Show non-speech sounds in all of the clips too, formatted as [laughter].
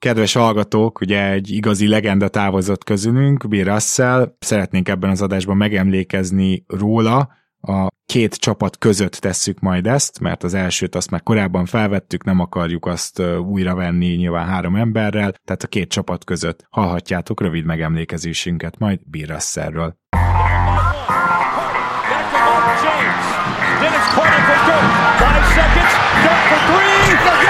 Kedves hallgatók, ugye egy igazi legenda távozott közülünk, Bill Russell, szeretnénk ebben az adásban megemlékezni róla, a két csapat között tesszük majd ezt, mert az elsőt azt már korábban felvettük, nem akarjuk azt újra venni nyilván három emberrel, tehát a két csapat között hallhatjátok rövid megemlékezésünket majd Bill Russellről. Dennis Carter for good. Five seconds. Got for three.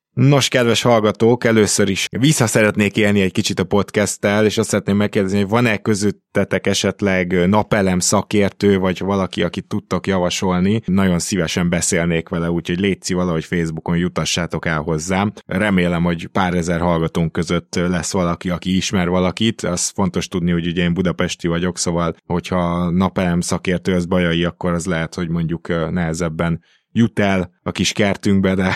Nos, kedves hallgatók, először is vissza szeretnék élni egy kicsit a podcasttel, és azt szeretném megkérdezni, hogy van-e közöttetek esetleg napelem szakértő, vagy valaki, akit tudtok javasolni. Nagyon szívesen beszélnék vele, úgyhogy létszi valahogy Facebookon jutassátok el hozzám. Remélem, hogy pár ezer hallgatónk között lesz valaki, aki ismer valakit. Az fontos tudni, hogy ugye én budapesti vagyok, szóval hogyha napelem szakértő az bajai, akkor az lehet, hogy mondjuk nehezebben jut el a kis kertünkbe, de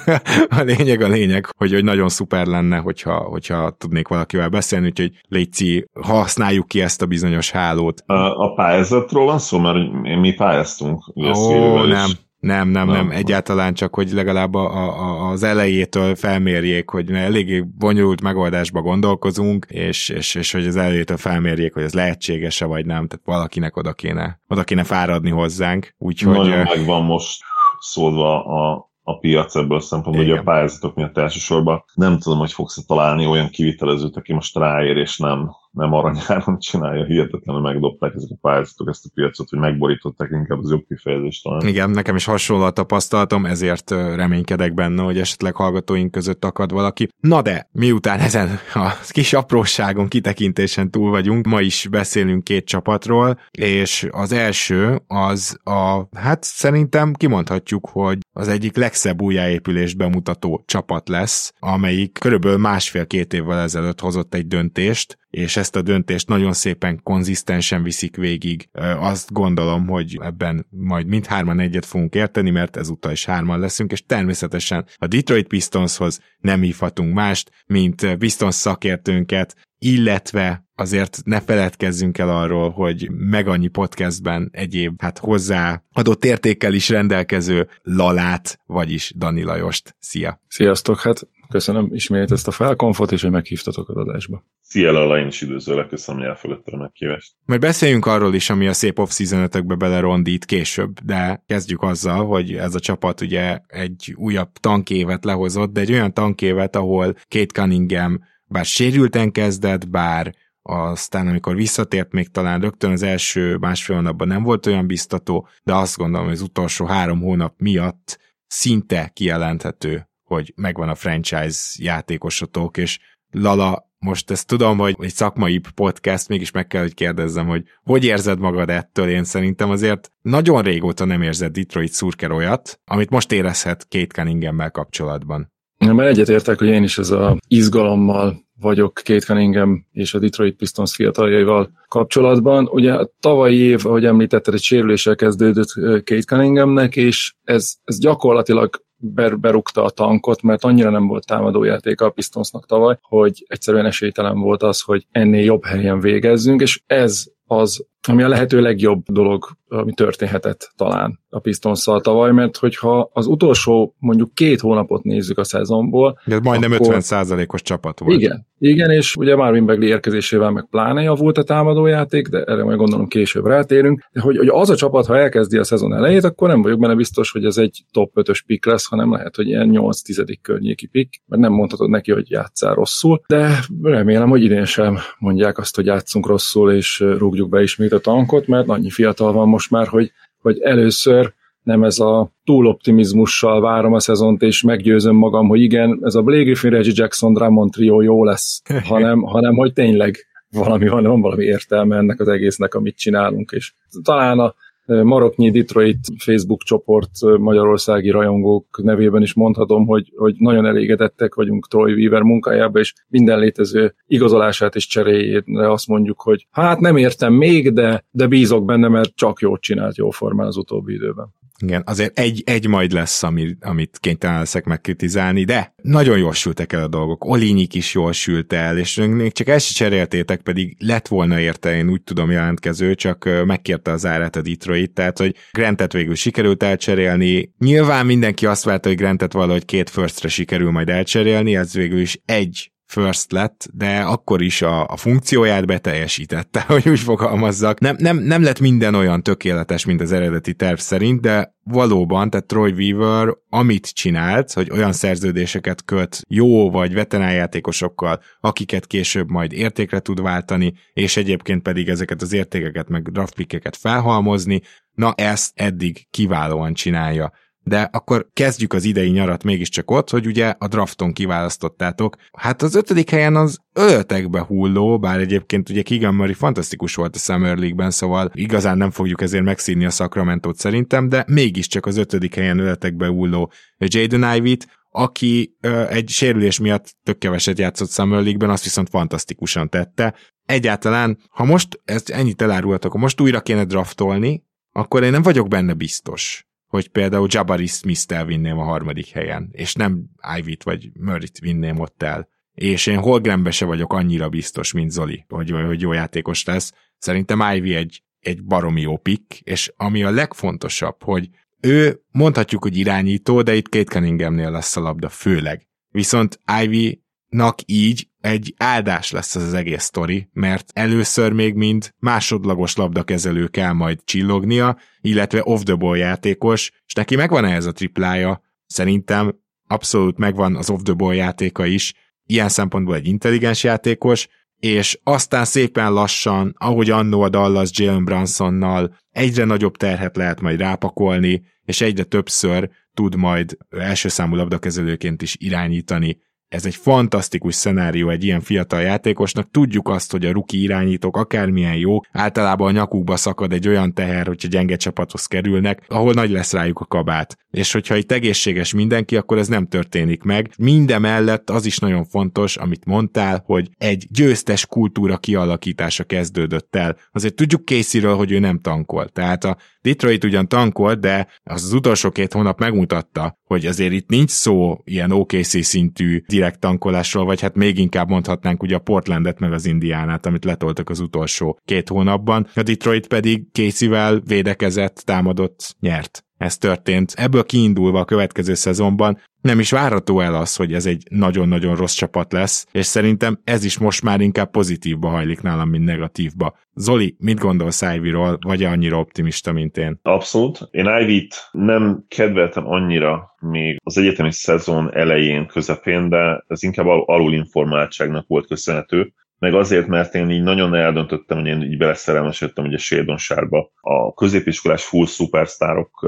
[laughs] a lényeg a lényeg, hogy, hogy nagyon szuper lenne, hogyha, hogyha tudnék valakivel beszélni, úgyhogy Léci, használjuk ki ezt a bizonyos hálót. A, a pályázatról van szó, mert mi pályáztunk. Ó, nem. Nem, nem, nem, nem, egyáltalán csak, hogy legalább a, a, az elejétől felmérjék, hogy eléggé bonyolult megoldásba gondolkozunk, és, és, és hogy az elejétől felmérjék, hogy ez lehetséges-e vagy nem, tehát valakinek oda kéne, oda kéne fáradni hozzánk. Úgyhogy, Nagyon megvan most szólva a, a piac ebből a szempontból, hogy a pályázatok miatt elsősorban nem tudom, hogy fogsz találni olyan kivitelezőt, aki most ráér, és nem, nem aranyáron csinálja, hihetetlenül megdobták ezek a pályázatok ezt a piacot, hogy megborították inkább az jobb kifejezést talán. Igen, nekem is hasonló a tapasztalatom, ezért reménykedek benne, hogy esetleg hallgatóink között akad valaki. Na de, miután ezen a kis apróságon, kitekintésen túl vagyunk, ma is beszélünk két csapatról, és az első az a, hát szerintem kimondhatjuk, hogy az egyik legszebb újjáépülést bemutató csapat lesz, amelyik körülbelül másfél-két évvel ezelőtt hozott egy döntést, és ezt a döntést nagyon szépen konzisztensen viszik végig. Azt gondolom, hogy ebben majd mindhárman egyet fogunk érteni, mert ezúttal is hárman leszünk, és természetesen a Detroit Pistonshoz nem hívhatunk mást, mint Pistons szakértőnket, illetve azért ne feledkezzünk el arról, hogy meg annyi podcastben egyéb, hát hozzá adott értékkel is rendelkező Lalát, vagyis Dani Lajost. Szia! Sziasztok! Hát köszönöm ismét ezt a felkonfot, és hogy meghívtatok az adásba. Szia Lala, én is üdvözöllek, köszönöm, hogy elfogadtad a meghívást. Majd beszéljünk arról is, ami a szép off season belerondít később, de kezdjük azzal, hogy ez a csapat ugye egy újabb tankévet lehozott, de egy olyan tankévet, ahol Kate Cunningham bár sérülten kezdett, bár aztán amikor visszatért, még talán rögtön az első másfél hónapban nem volt olyan biztató, de azt gondolom, hogy az utolsó három hónap miatt szinte kijelenthető, hogy megvan a franchise játékosotok, és Lala, most ezt tudom, hogy egy szakmai podcast, mégis meg kell, hogy kérdezzem, hogy hogy érzed magad ettől? Én szerintem azért nagyon régóta nem érzed Detroit szurker olyat, amit most érezhet Kate Cunningham-mel kapcsolatban. Mert egyetértek, hogy én is ez a izgalommal vagyok Kate Cunningham és a Detroit Pistons fiataljaival kapcsolatban. Ugye a tavalyi év, ahogy említetted, egy sérüléssel kezdődött Kate Cunninghamnek, és ez, ez gyakorlatilag berúgta a tankot, mert annyira nem volt támadójátéka a Pistonsnak tavaly, hogy egyszerűen esélytelen volt az, hogy ennél jobb helyen végezzünk, és ez az, ami a lehető legjobb dolog, ami történhetett talán a pistons tavaly, mert hogyha az utolsó mondjuk két hónapot nézzük a szezonból. De majdnem akkor... 50%-os csapat volt. Igen, igen, és ugye Marvin Bagley érkezésével meg pláne javult a támadójáték, de erre majd gondolom később rátérünk, de hogy, hogy az a csapat, ha elkezdi a szezon elejét, akkor nem vagyok benne biztos, hogy ez egy top 5-ös pick lesz, hanem lehet, hogy ilyen 8-10. környéki pick, mert nem mondhatod neki, hogy játszál rosszul, de remélem, hogy idén sem mondják azt, hogy játszunk rosszul, és rúgjuk be ismét a tankot, mert annyi fiatal van most már, hogy, hogy először nem ez a túloptimizmussal várom a szezont, és meggyőzöm magam, hogy igen, ez a Blake Griffin, Reggie Jackson, Drummond trio jó lesz, [laughs] hanem, hanem hogy tényleg valami van, van valami értelme ennek az egésznek, amit csinálunk, és talán a Maroknyi Detroit Facebook csoport magyarországi rajongók nevében is mondhatom, hogy, hogy nagyon elégedettek vagyunk Troy Weaver munkájába, és minden létező igazolását és cseréjére azt mondjuk, hogy hát nem értem még, de, de bízok benne, mert csak jót csinált jó formán az utóbbi időben. Igen, azért egy, egy majd lesz, ami, amit kénytelen leszek megkritizálni, de nagyon jól sültek el a dolgok. Olinyik is jól sült el, és még csak ezt cseréltétek, pedig lett volna érte, én úgy tudom jelentkező, csak megkérte az árát a Detroit, tehát hogy Grantet végül sikerült elcserélni. Nyilván mindenki azt várta, hogy Grantet valahogy két firstre sikerül majd elcserélni, ez végül is egy first lett, de akkor is a, a funkcióját beteljesítette, [laughs] hogy úgy fogalmazzak. Nem, nem, nem lett minden olyan tökéletes, mint az eredeti terv szerint, de valóban, tehát Troy Weaver amit csinált, hogy olyan szerződéseket köt jó vagy veteránjátékosokkal, akiket később majd értékre tud váltani, és egyébként pedig ezeket az értékeket meg draftpickeket felhalmozni, na ezt eddig kiválóan csinálja de akkor kezdjük az idei nyarat mégiscsak ott, hogy ugye a drafton kiválasztottátok. Hát az ötödik helyen az öltekbe hulló, bár egyébként ugye Keegan Murray fantasztikus volt a Summer League-ben, szóval igazán nem fogjuk ezért megszínni a Sacramento-t szerintem, de mégiscsak az ötödik helyen öltekbe hulló Jaden Ivy-t, aki ö, egy sérülés miatt tök keveset játszott Summer League-ben, azt viszont fantasztikusan tette. Egyáltalán, ha most ezt ennyit elárultak, ha most újra kéne draftolni, akkor én nem vagyok benne biztos, hogy például Jabari Smith-t elvinném a harmadik helyen, és nem Ivy-t vagy Murray-t vinném ott el. És én Holgrenbe se vagyok annyira biztos, mint Zoli, hogy, hogy jó játékos lesz. Szerintem Ivy egy, egy baromi jó pick, és ami a legfontosabb, hogy ő mondhatjuk, hogy irányító, de itt Kate Cunninghamnél lesz a labda főleg. Viszont Ivy nak így egy áldás lesz az, az egész sztori, mert először még mind másodlagos labdakezelő kell majd csillognia, illetve off-the-ball játékos, és neki megvan ehhez a triplája, szerintem abszolút megvan az off-the-ball játéka is, ilyen szempontból egy intelligens játékos, és aztán szépen lassan, ahogy annó a Dallas Jalen Brunsonnal, egyre nagyobb terhet lehet majd rápakolni, és egyre többször tud majd első számú labdakezelőként is irányítani ez egy fantasztikus szenárió egy ilyen fiatal játékosnak. Tudjuk azt, hogy a ruki irányítók akármilyen jó, általában a nyakukba szakad egy olyan teher, hogyha gyenge csapathoz kerülnek, ahol nagy lesz rájuk a kabát. És hogyha itt egészséges mindenki, akkor ez nem történik meg. Minden mellett az is nagyon fontos, amit mondtál, hogy egy győztes kultúra kialakítása kezdődött el. Azért tudjuk Casey-ről, hogy ő nem tankol. Tehát a Detroit ugyan tankolt, de az, az utolsó két hónap megmutatta, hogy azért itt nincs szó ilyen OKC szintű direkt tankolásról, vagy hát még inkább mondhatnánk ugye a Portlandet meg az Indiánát, amit letoltak az utolsó két hónapban. A Detroit pedig Casey-vel védekezett, támadott, nyert ez történt. Ebből kiindulva a következő szezonban nem is várható el az, hogy ez egy nagyon-nagyon rossz csapat lesz, és szerintem ez is most már inkább pozitívba hajlik nálam, mint negatívba. Zoli, mit gondolsz Ivy-ról, vagy annyira optimista, mint én? Abszolút. Én Ivy-t nem kedveltem annyira még az egyetemi szezon elején, közepén, de ez inkább alulinformáltságnak volt köszönhető meg azért, mert én így nagyon eldöntöttem, hogy én így beleszerelmesedtem ugye Shadon Sárba. A középiskolás full szupersztárok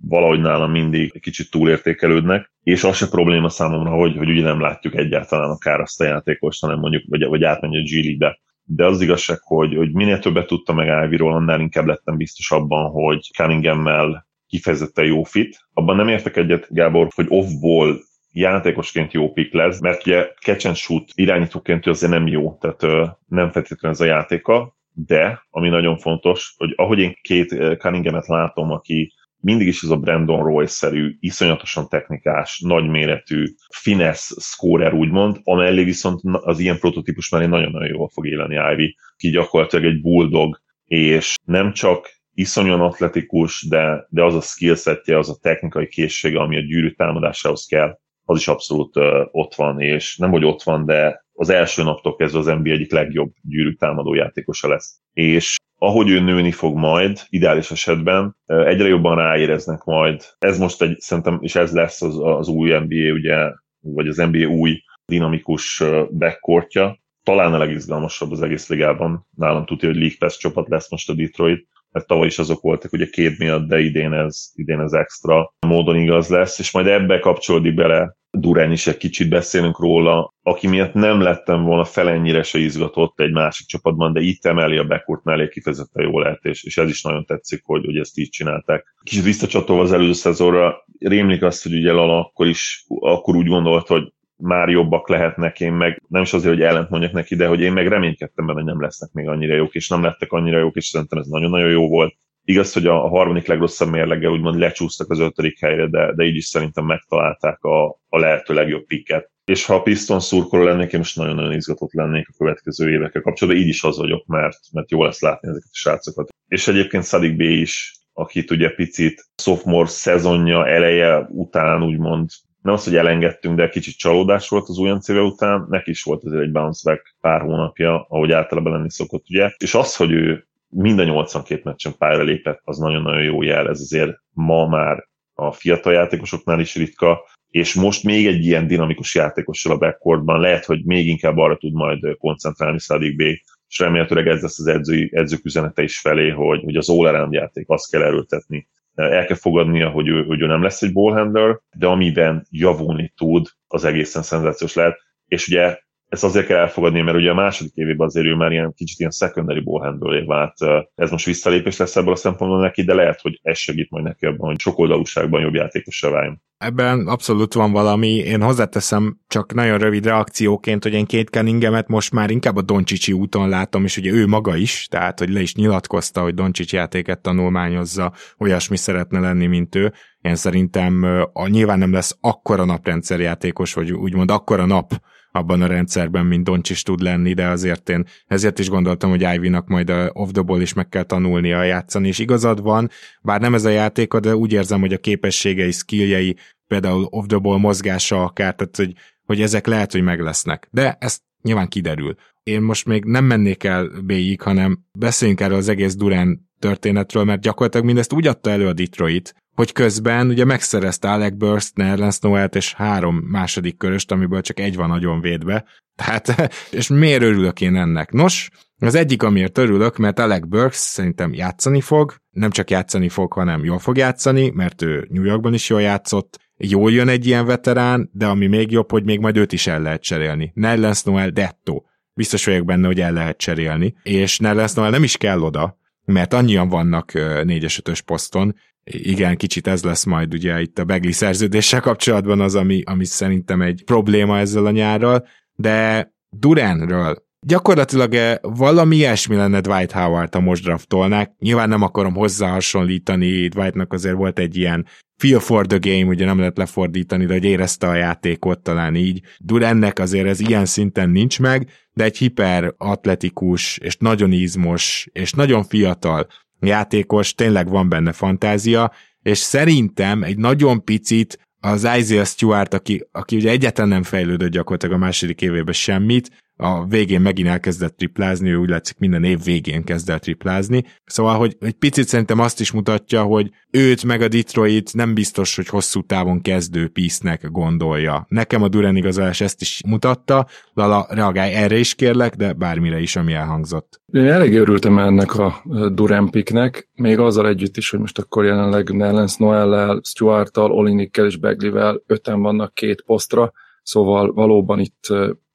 valahogy nálam mindig kicsit túlértékelődnek, és az se probléma számomra, hogy, hogy ugye nem látjuk egyáltalán akár azt a játékost, hanem mondjuk, vagy, vagy átmenj a G League-be. De az igazság, hogy, hogy minél többet tudta meg Ivy-ról, annál inkább lettem biztos abban, hogy Cunningham-mel kifejezetten jó fit. Abban nem értek egyet, Gábor, hogy off-ball játékosként jó pick lesz, mert ugye catch and shoot irányítóként azért nem jó, tehát nem feltétlenül ez a játéka, de ami nagyon fontos, hogy ahogy én két Cunninghamet látom, aki mindig is ez a Brandon Roy-szerű, iszonyatosan technikás, nagyméretű, finesse scorer úgymond, amellé viszont az ilyen prototípus mellé nagyon-nagyon jól fog élni Ivy, ki gyakorlatilag egy bulldog, és nem csak iszonyan atletikus, de, de az a skillsetje, az a technikai készsége, ami a gyűrű támadásához kell, az is abszolút ott van, és nem hogy ott van, de az első naptól kezdve az NBA egyik legjobb gyűrű támadó játékosa lesz. És ahogy ő nőni fog majd, ideális esetben, egyre jobban ráéreznek majd. Ez most egy, szerintem, és ez lesz az, az új NBA, ugye, vagy az NBA új dinamikus backcourtja. Talán a legizgalmasabb az egész ligában. Nálam tudja, hogy League Pass csapat lesz most a Detroit. Mert tavaly is azok voltak ugye két miatt, de idén ez, idén ez extra módon igaz lesz, és majd ebbe kapcsolódik bele Durán is egy kicsit beszélünk róla, aki miatt nem lettem volna felennyire se izgatott egy másik csapatban, de itt emeli a backcourt mellé kifejezetten jól lehet, és, és ez is nagyon tetszik, hogy, hogy ezt így csinálták. Kicsit visszacsatolva az előző szezonra, rémlik azt, hogy ugye Lala akkor is, akkor úgy gondolt, hogy már jobbak lehetnek, én meg nem is azért, hogy ellent mondjak neki, de hogy én meg reménykedtem benne, hogy nem lesznek még annyira jók, és nem lettek annyira jók, és szerintem ez nagyon-nagyon jó volt. Igaz, hogy a, harmadik legrosszabb mérleggel úgymond lecsúsztak az ötödik helyre, de, de így is szerintem megtalálták a, a lehető legjobb pikket. És ha a Piston szurkoló lennék, én most nagyon-nagyon izgatott lennék a következő évekkel kapcsolatban. Így is az vagyok, mert, mert jó lesz látni ezeket a srácokat. És egyébként Sadik B is, akit ugye picit sophomore szezonja eleje után úgymond nem az, hogy elengedtünk, de kicsit csalódás volt az újonc éve után, neki is volt azért egy bounce back pár hónapja, ahogy általában lenni szokott, ugye. És az, hogy ő mind a 82 meccsen pályára lépett, az nagyon-nagyon jó jel, ez azért ma már a fiatal játékosoknál is ritka, és most még egy ilyen dinamikus játékossal a backcourtban lehet, hogy még inkább arra tud majd koncentrálni Szadik B, és remélhetőleg ez lesz az edzői, edzők üzenete is felé, hogy, hogy az all játék, azt kell erőltetni, el kell fogadnia, hogy ő, hogy ő nem lesz egy ballhandler, de amiben javulni tud, az egészen szenzációs lehet. És ugye ezt azért kell elfogadni, mert ugye a második évében azért ő már ilyen kicsit ilyen secondary ballhandler vált. Ez most visszalépés lesz ebből a szempontból neki, de lehet, hogy ez segít majd neki abban, hogy sokoldalúságban jobb játékosra váljon. Ebben abszolút van valami, én hozzáteszem csak nagyon rövid reakcióként, hogy én két Kenningemet most már inkább a Doncsicsi úton látom, és ugye ő maga is, tehát hogy le is nyilatkozta, hogy Doncsics játéket tanulmányozza, olyasmi szeretne lenni, mint ő. Én szerintem a, nyilván nem lesz akkora naprendszerjátékos, vagy úgymond akkora nap, abban a rendszerben, mint Doncsis tud lenni, de azért én ezért is gondoltam, hogy Ivy-nak majd a off the ball is meg kell tanulnia játszani, és igazad van, bár nem ez a játéka, de úgy érzem, hogy a képességei, skilljei, például off the ball mozgása akár, tehát hogy, hogy ezek lehet, hogy meg lesznek. De ezt nyilván kiderül. Én most még nem mennék el B-ig, hanem beszéljünk erről az egész Durán történetről, mert gyakorlatilag mindezt úgy adta elő a Detroit, hogy közben ugye megszerezte Alec Burst, Nerlens Noelt és három második köröst, amiből csak egy van nagyon védve. Tehát, [laughs] és miért örülök én ennek? Nos, az egyik, amiért örülök, mert Alec Burks szerintem játszani fog, nem csak játszani fog, hanem jól fog játszani, mert ő New Yorkban is jól játszott, jól jön egy ilyen veterán, de ami még jobb, hogy még majd őt is el lehet cserélni. Nerlens Noel Detto. Biztos vagyok benne, hogy el lehet cserélni, és Nerlens Noel nem is kell oda, mert annyian vannak 4-es 5 poszton, igen, kicsit ez lesz majd ugye itt a Begli szerződéssel kapcsolatban az, ami, ami szerintem egy probléma ezzel a nyárral, de Duranről gyakorlatilag eh, valami ilyesmi lenne Dwight Howard, a most draftolnák. Nyilván nem akarom hozzá hasonlítani, Dwightnak azért volt egy ilyen feel for the game, ugye nem lehet lefordítani, de hogy érezte a játékot talán így. Durannek azért ez ilyen szinten nincs meg, de egy hiper atletikus, és nagyon izmos, és nagyon fiatal játékos, tényleg van benne fantázia, és szerintem egy nagyon picit az Isaiah Stewart, aki, aki ugye egyáltalán nem fejlődött gyakorlatilag a második évében semmit, a végén megint elkezdett triplázni, ő úgy látszik minden év végén kezd el triplázni. Szóval, hogy egy picit szerintem azt is mutatja, hogy őt meg a Detroit nem biztos, hogy hosszú távon kezdő pisznek gondolja. Nekem a Duran igazolás ezt is mutatta, Lala, reagálj erre is kérlek, de bármire is, ami elhangzott. Én elég örültem ennek a Duran picknek, még azzal együtt is, hogy most akkor jelenleg Nellens Noellel, Stuarttal, Olinikkel és Beglivel öten vannak két posztra, szóval valóban itt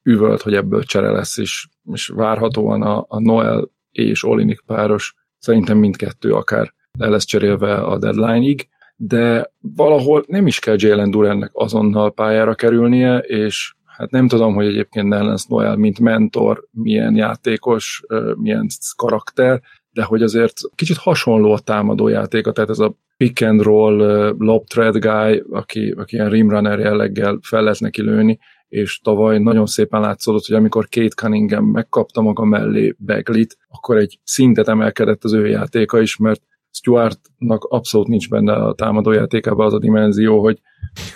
üvölt, hogy ebből csere lesz, és, és várhatóan a, a Noel és Olinik páros szerintem mindkettő akár le lesz cserélve a deadline-ig, de valahol nem is kell Jalen Durannek azonnal pályára kerülnie, és hát nem tudom, hogy egyébként Nellens Noel, mint mentor, milyen játékos, milyen karakter, de hogy azért kicsit hasonló a támadó játéka, tehát ez a pick and roll lob thread guy, aki, aki ilyen rimrunner jelleggel fel lehet neki lőni, és tavaly nagyon szépen látszódott, hogy amikor Kate Cunningham megkapta maga mellé Beglit, akkor egy szintet emelkedett az ő játéka is, mert Stuartnak abszolút nincs benne a támadó játékában az a dimenzió, hogy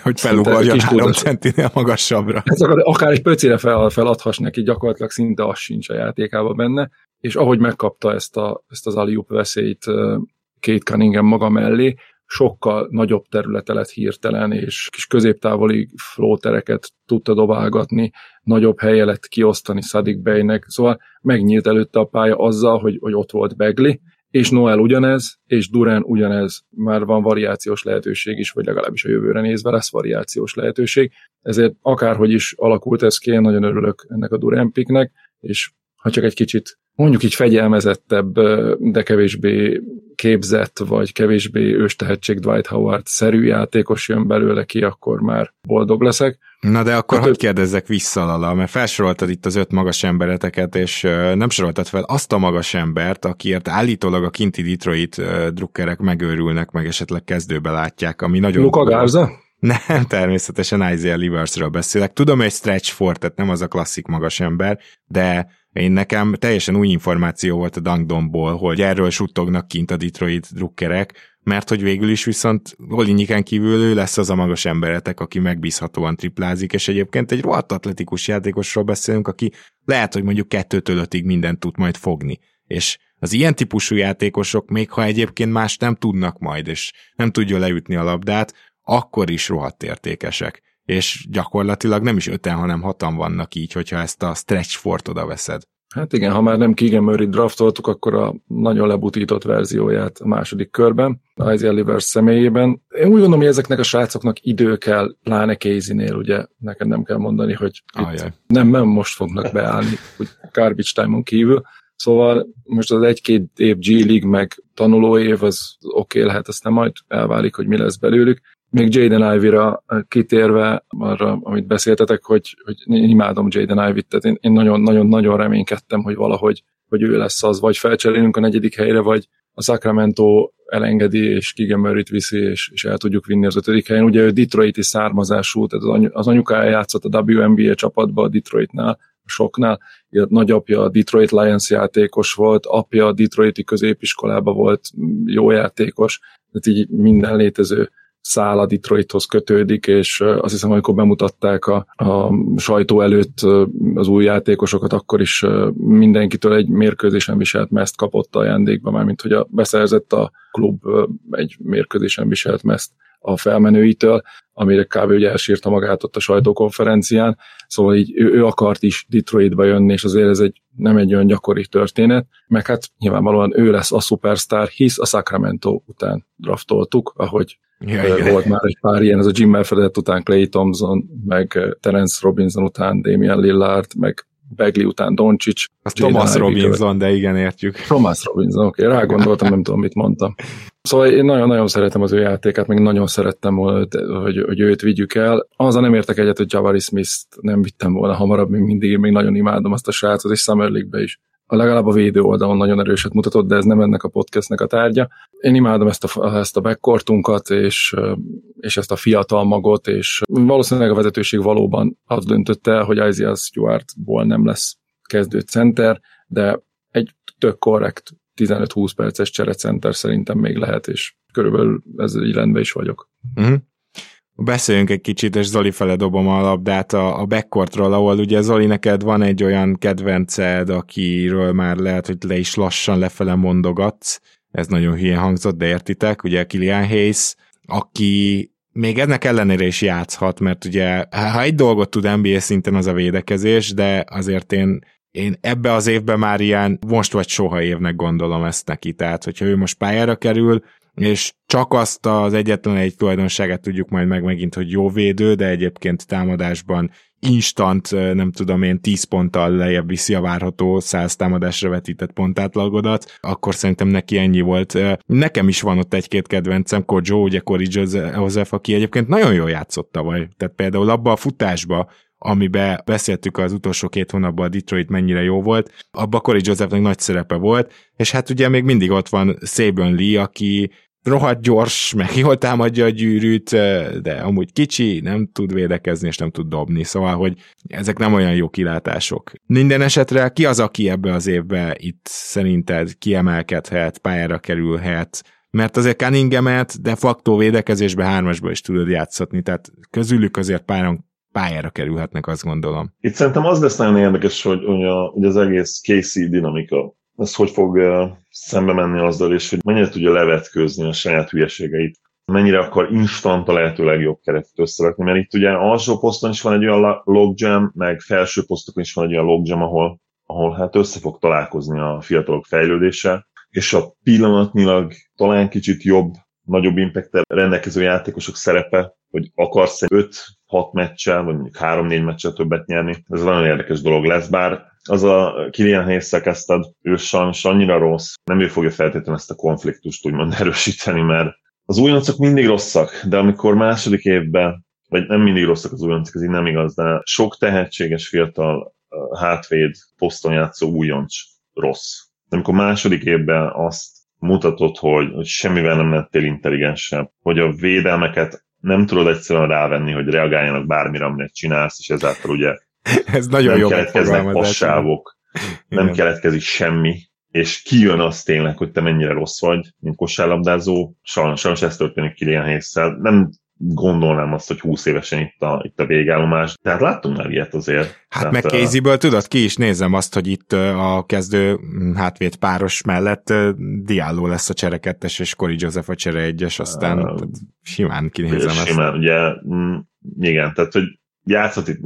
hogy felugorjon három centinél magasabbra. Ez akár, akár egy pöcére fel, feladhass neki, gyakorlatilag szinte az sincs a játékában benne, és ahogy megkapta ezt, a, ezt az aliup veszélyt Kate Cunningham maga mellé, sokkal nagyobb területe lett hirtelen, és kis középtávoli flótereket tudta dobálgatni, nagyobb helye lett kiosztani Sadik Beynek, szóval megnyílt előtte a pálya azzal, hogy, hogy ott volt Begli, és Noel ugyanez, és Durán ugyanez, már van variációs lehetőség is, vagy legalábbis a jövőre nézve lesz variációs lehetőség, ezért akárhogy is alakult ez ki, én nagyon örülök ennek a Durán piknek, és ha csak egy kicsit mondjuk így fegyelmezettebb, de kevésbé képzett, vagy kevésbé őstehetség Dwight Howard-szerű játékos jön belőle ki, akkor már boldog leszek. Na de akkor hát, hogy kérdezzek vissza, Lala, mert felsoroltad itt az öt magas embereteket, és nem soroltad fel azt a magas embert, akiért állítólag a kinti Detroit drukkerek megőrülnek, meg esetleg kezdőbe látják, ami nagyon... Luka Garza? Nem, [laughs] természetesen Isaiah Liversről beszélek. Tudom, hogy stretch for, tehát nem az a klasszik magas ember, de én nekem teljesen új információ volt a Dangdomból, hogy erről suttognak kint a Detroit drukkerek, mert hogy végül is viszont Olinyiken kívül ő lesz az a magas emberetek, aki megbízhatóan triplázik, és egyébként egy rohadt atletikus játékosról beszélünk, aki lehet, hogy mondjuk kettőtől ötig mindent tud majd fogni. És az ilyen típusú játékosok, még ha egyébként más nem tudnak majd, és nem tudja leütni a labdát, akkor is rohadt értékesek és gyakorlatilag nem is öten, hanem hatan vannak így, hogyha ezt a stretch fort oda veszed. Hát igen, ha már nem Keegan Murray draftoltuk, akkor a nagyon lebutított verzióját a második körben, Isaiah Livers személyében. Én úgy gondolom, hogy ezeknek a srácoknak idő kell, pláne Casey-nél, ugye neked nem kell mondani, hogy nem, nem most fognak beállni, hogy garbage time-on kívül. Szóval most az egy-két év G League meg tanuló év, az oké okay lehet, aztán majd elválik, hogy mi lesz belőlük még Jaden Ivy-ra eh, kitérve, arra, amit beszéltetek, hogy, hogy én imádom Jaden Ivy-t, tehát én, nagyon-nagyon-nagyon reménykedtem, hogy valahogy hogy ő lesz az, vagy felcserélünk a negyedik helyre, vagy a Sacramento elengedi, és murray viszi, és, és el tudjuk vinni az ötödik helyen. Ugye ő Detroiti származású, tehát az, any, az anyukája játszott a WNBA csapatba a Detroitnál, soknál. Nagyapja a Detroit Lions játékos volt, apja a Detroiti középiskolába volt jó játékos, tehát így minden létező szál a Detroithoz kötődik, és azt hiszem, amikor bemutatták a, a sajtó előtt az új játékosokat, akkor is mindenkitől egy mérkőzésen viselt meszt kapott ajándékba, mármint hogy a, beszerzett a klub egy mérkőzésen viselt meszt a felmenőitől, amire kb. ugye elsírta magát ott a sajtókonferencián, szóval így ő, ő akart is Detroitba jönni, és azért ez egy, nem egy olyan gyakori történet, meg hát nyilvánvalóan ő lesz a superstar, hisz a Sacramento után draftoltuk, ahogy Ja, igen. Volt már egy pár ilyen, ez a Jim Elfredett után Clay Thompson, meg Terence Robinson után Damian Lillard, meg Bagley után Doncic. Az Thomas Robinson, követ. de igen, értjük. Thomas Robinson, oké, okay, rágondoltam, nem tudom, mit mondtam. Szóval én nagyon-nagyon szeretem az ő játékát, meg nagyon szerettem volna, hogy, hogy őt vigyük el. Azzal nem értek egyet, hogy Jabari Smith-t nem vittem volna hamarabb, mint mindig, én még nagyon imádom azt a srácot, és Summer League-be is a legalább a védő oldalon nagyon erőset mutatott, de ez nem ennek a podcastnek a tárgya. Én imádom ezt a, ezt a backcourtunkat, és, és ezt a fiatal magot, és valószínűleg a vezetőség valóban az döntötte el, hogy Isaiah Stewartból nem lesz kezdő center, de egy tök korrekt 15-20 perces cserecenter szerintem még lehet, és körülbelül ez így rendben is vagyok. Uh-huh. Beszéljünk egy kicsit, és Zoli fele dobom a labdát a, a backcourtról, ahol ugye Zoli, neked van egy olyan kedvenced, akiről már lehet, hogy le is lassan lefele mondogatsz, ez nagyon hülye hangzott, de értitek, ugye Kilian Hayes, aki még ennek ellenére is játszhat, mert ugye ha egy dolgot tud NBA szinten az a védekezés, de azért én én ebbe az évben már ilyen most vagy soha évnek gondolom ezt neki, tehát hogyha ő most pályára kerül, és csak azt az egyetlen egy tulajdonságát tudjuk majd meg megint, hogy jó védő, de egyébként támadásban instant, nem tudom én, 10 ponttal lejjebb viszi a várható 100 támadásra vetített pontátlagodat, akkor szerintem neki ennyi volt. Nekem is van ott egy-két kedvencem, Kojo, ugye Corey Joseph, aki egyébként nagyon jól játszott tavaly. Tehát például abba a futásba, amiben beszéltük az utolsó két hónapban a Detroit mennyire jó volt, abban Corey Josephnek nagy szerepe volt, és hát ugye még mindig ott van Saban Lee, aki rohadt gyors, meg jól támadja a gyűrűt, de amúgy kicsi, nem tud védekezni, és nem tud dobni, szóval, hogy ezek nem olyan jó kilátások. Minden esetre ki az, aki ebbe az évbe itt szerinted kiemelkedhet, pályára kerülhet, mert azért Cunninghamet de facto védekezésbe hármasba is tudod játszatni, tehát közülük azért pályán pályára kerülhetnek, azt gondolom. Itt szerintem az lesz nagyon érdekes, hogy, hogy, a, hogy az egész KC dinamika, ez hogy fog szembe menni azzal, és hogy mennyire tudja levetkőzni a saját hülyeségeit, mennyire akar instant a lehető legjobb keretet összerakni, mert itt ugye alsó poszton is van egy olyan logjam, meg felső posztokon is van egy olyan logjam, ahol, ahol hát össze fog találkozni a fiatalok fejlődése, és a pillanatnyilag talán kicsit jobb, nagyobb impact rendelkező játékosok szerepe, hogy akarsz 5-6 meccsel, vagy mondjuk 3-4 meccsel többet nyerni. Ez nagyon érdekes dolog lesz, bár az a Kilian hayes kezdted, ő sajnos annyira rossz, nem ő fogja feltétlenül ezt a konfliktust úgymond erősíteni, mert az újoncok mindig rosszak, de amikor második évben, vagy nem mindig rosszak az újoncok, ez így nem igaz, de sok tehetséges fiatal hátvéd poszton játszó újonc rossz. De amikor második évben azt mutatod, hogy, hogy semmivel nem lettél intelligensebb, hogy a védelmeket nem tudod egyszerűen rávenni, hogy reagáljanak bármire, amit csinálsz, és ezáltal ugye [laughs] Ez nagyon nem keletkeznek passávok, nem keletkezik semmi, és kijön az tényleg, hogy te mennyire rossz vagy, mint kosárlabdázó. Sajnos, sajnos ez történik Kilian hayes Nem gondolnám azt, hogy 20 évesen itt a, itt a végállomás. Tehát láttunk már ilyet azért. Hát meg Casey-ből tudod, ki is nézem azt, hogy itt a kezdő mm, hátvéd páros mellett Diallo lesz a cserekettes, és Corey Joseph a csere egyes, aztán uh, simán kinézem ezt. Simán, ugye, mm, igen, tehát hogy játszhat itt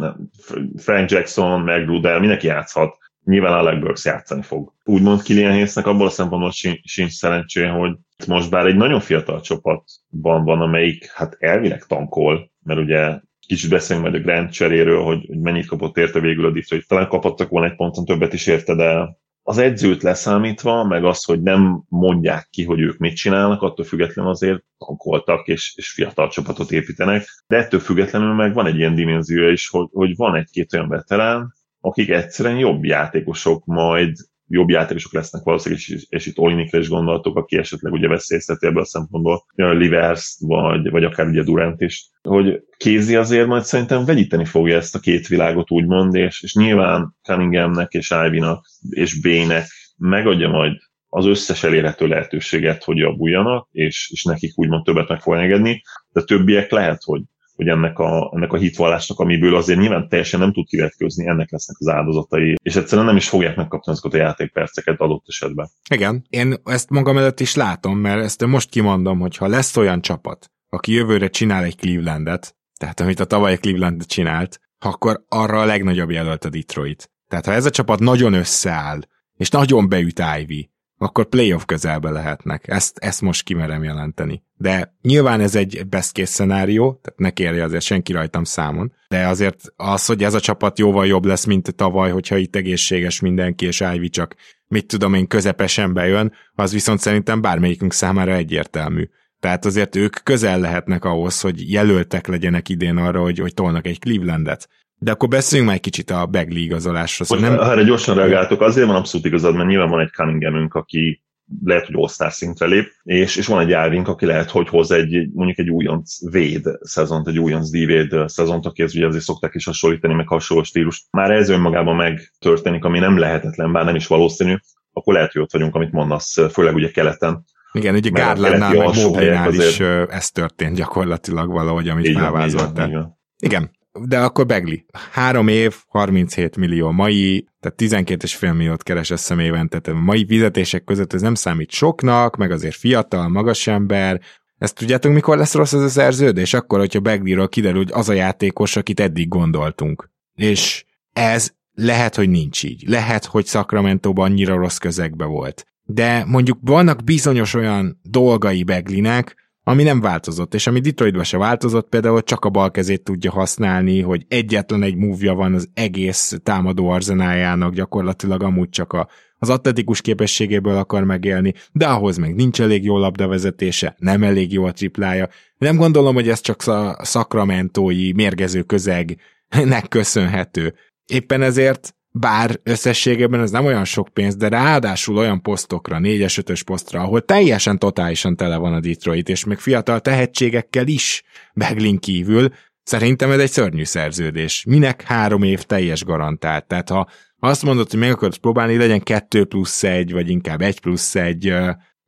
Frank Jackson, meg Rudel, mindenki játszhat. Nyilván Alec Burks játszani fog. Úgymond Kilian Hayesnek abból a szempontból sincs szerencsé, hogy most bár egy nagyon fiatal csapatban van, amelyik hát elvileg tankol, mert ugye kicsit beszélünk majd a Grand cseréről, hogy, hogy mennyit kapott érte végül a Detroit. Talán kapottak volna egy ponton többet is érte, de az edzőt leszámítva, meg az, hogy nem mondják ki, hogy ők mit csinálnak, attól függetlenül azért tankoltak és, és fiatal csapatot építenek, de ettől függetlenül meg van egy ilyen dimenzió is, hogy, hogy van egy-két olyan veterán, akik egyszerűen jobb játékosok majd jobb játékosok lesznek valószínűleg, és, és itt Olinikre is gondoltok, aki esetleg ugye veszélyezteti ebből a szempontból, a Livers, vagy, vagy akár ugye Durant is, hogy Kézi azért majd szerintem vegyíteni fogja ezt a két világot úgymond, és, és nyilván Cunninghamnek és Ivynak és B-nek megadja majd az összes elérhető lehetőséget, hogy javuljanak, és, és nekik úgymond többet meg fog engedni, de többiek lehet, hogy hogy ennek a, ennek a hitvallásnak, amiből azért nyilván teljesen nem tud kivetközni, ennek lesznek az áldozatai, és egyszerűen nem is fogják megkapni azokat a játékperceket adott esetben. Igen, én ezt magam előtt is látom, mert ezt most kimondom, hogy ha lesz olyan csapat, aki jövőre csinál egy Clevelandet, tehát amit a tavaly Cleveland csinált, akkor arra a legnagyobb jelölt a Detroit. Tehát ha ez a csapat nagyon összeáll, és nagyon beüt Ivy, akkor playoff közelbe lehetnek. Ezt, ezt most kimerem jelenteni. De nyilván ez egy best case szenárió, tehát ne kérje azért senki rajtam számon, de azért az, hogy ez a csapat jóval jobb lesz, mint tavaly, hogyha itt egészséges mindenki, és Ivy csak mit tudom én közepesen bejön, az viszont szerintem bármelyikünk számára egyértelmű. Tehát azért ők közel lehetnek ahhoz, hogy jelöltek legyenek idén arra, hogy, hogy tolnak egy Clevelandet. De akkor beszéljünk már egy kicsit a Bagley igazolásról. Szóval nem... Erre gyorsan reagáltok, azért van abszolút igazad, mert nyilván van egy Cunninghamünk, aki lehet, hogy all szintre lép, és, és van egy Árvink, aki lehet, hogy hoz egy, mondjuk egy újonc véd szezont, egy újonc dívéd szezont, aki ez ugye azért szokták is hasonlítani, meg hasonló stílus. Már ez önmagában megtörténik, ami nem lehetetlen, bár nem is valószínű, akkor lehet, hogy ott vagyunk, amit mondasz, főleg ugye keleten. Igen, ugye Gárlánnál, meg Moblinál is ez történt gyakorlatilag valahogy, amit felvázoltál. Igen, de akkor Begli. Három év, 37 millió mai, tehát 12,5 milliót keres összem évente, tehát a mai fizetések között ez nem számít soknak, meg azért fiatal, magas ember, ezt tudjátok, mikor lesz rossz ez a szerződés? Akkor, hogyha Begliről kiderül, hogy az a játékos, akit eddig gondoltunk. És ez lehet, hogy nincs így. Lehet, hogy Sacramento-ban annyira rossz közegbe volt. De mondjuk vannak bizonyos olyan dolgai Beglinek, ami nem változott, és ami Detroitban se változott, például csak a bal kezét tudja használni, hogy egyetlen egy múvja van az egész támadó arzenájának, gyakorlatilag amúgy csak a, az atletikus képességéből akar megélni, de ahhoz meg nincs elég jó labdavezetése, nem elég jó a triplája. Nem gondolom, hogy ez csak a szakramentói mérgező közegnek köszönhető. Éppen ezért bár összességében ez nem olyan sok pénz, de ráadásul olyan posztokra, négyes, ötös posztra, ahol teljesen totálisan tele van a Detroit, és még fiatal tehetségekkel is Beglin kívül, szerintem ez egy szörnyű szerződés. Minek három év teljes garantált? Tehát ha azt mondod, hogy meg akarod próbálni, legyen kettő plusz egy, vagy inkább egy plusz egy,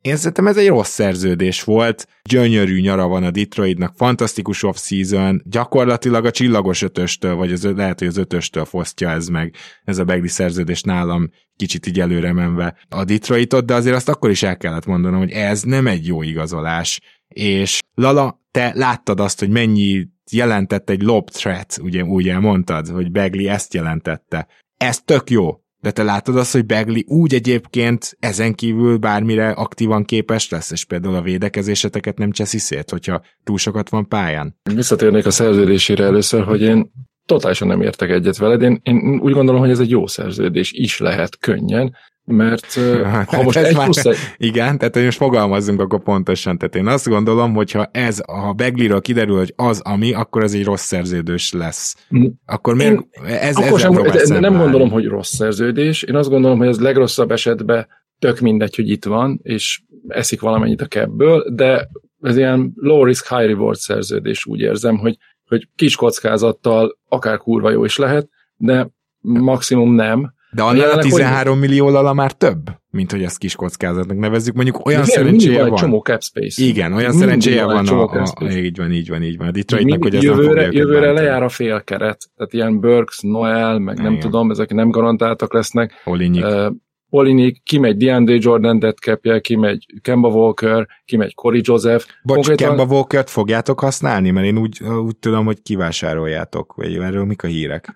én szerintem ez egy rossz szerződés volt, gyönyörű nyara van a Detroitnak, fantasztikus off-season, gyakorlatilag a csillagos ötöstől, vagy az, lehet, hogy az ötöstől fosztja ez meg, ez a Begli szerződés nálam kicsit így előre menve a Detroitot, de azért azt akkor is el kellett mondanom, hogy ez nem egy jó igazolás, és Lala, te láttad azt, hogy mennyi jelentett egy lob threat, ugye, ugye mondtad, hogy Begli ezt jelentette. Ez tök jó, De te látod azt, hogy Begli úgy egyébként ezen kívül bármire aktívan képes lesz, és például a védekezéseteket nem cseszi szét, hogyha túl sokat van pályán? Visszatérnék a szerződésére először, hogy én totálisan nem értek egyet veled. Én, én úgy gondolom, hogy ez egy jó szerződés is lehet könnyen, mert hát, ha most egy plusz egy... Igen, tehát most fogalmazzunk akkor pontosan. Tehát én azt gondolom, hogy ha ez, ha Begliről kiderül, hogy az, ami, akkor ez egy rossz szerződés lesz. Mm. Akkor miért én, ez, akkor sem, nem nem gondolom, hogy rossz szerződés. Én azt gondolom, hogy ez legrosszabb esetben tök mindegy, hogy itt van, és eszik valamennyit a kebből, de ez ilyen low risk, high reward szerződés, úgy érzem, hogy, hogy kis kockázattal akár kurva jó is lehet, de maximum nem, de annál a 13 hogy... millió lala már több, mint hogy ezt kis kockázatnak nevezzük. Mondjuk olyan Igen, szerencséje van. van. csomó cap space. Igen, olyan mindig szerencséje van. A, a, a, így van, így van, így van. A Detroitnak, hogy ez jövőre, nem jövőre lejár a fél keret. Tehát ilyen Burks, Noel, meg Igen. nem tudom, ezek nem garantáltak lesznek. Olinik. Uh, Olinik, kimegy DeAndre Jordan dead cap kimegy Kemba Walker, kimegy Corey Joseph. Bocs, Konkrétan... Kemba Walker-t fogjátok használni? Mert én úgy, úgy tudom, hogy kivásároljátok, vagy erről mik a hírek?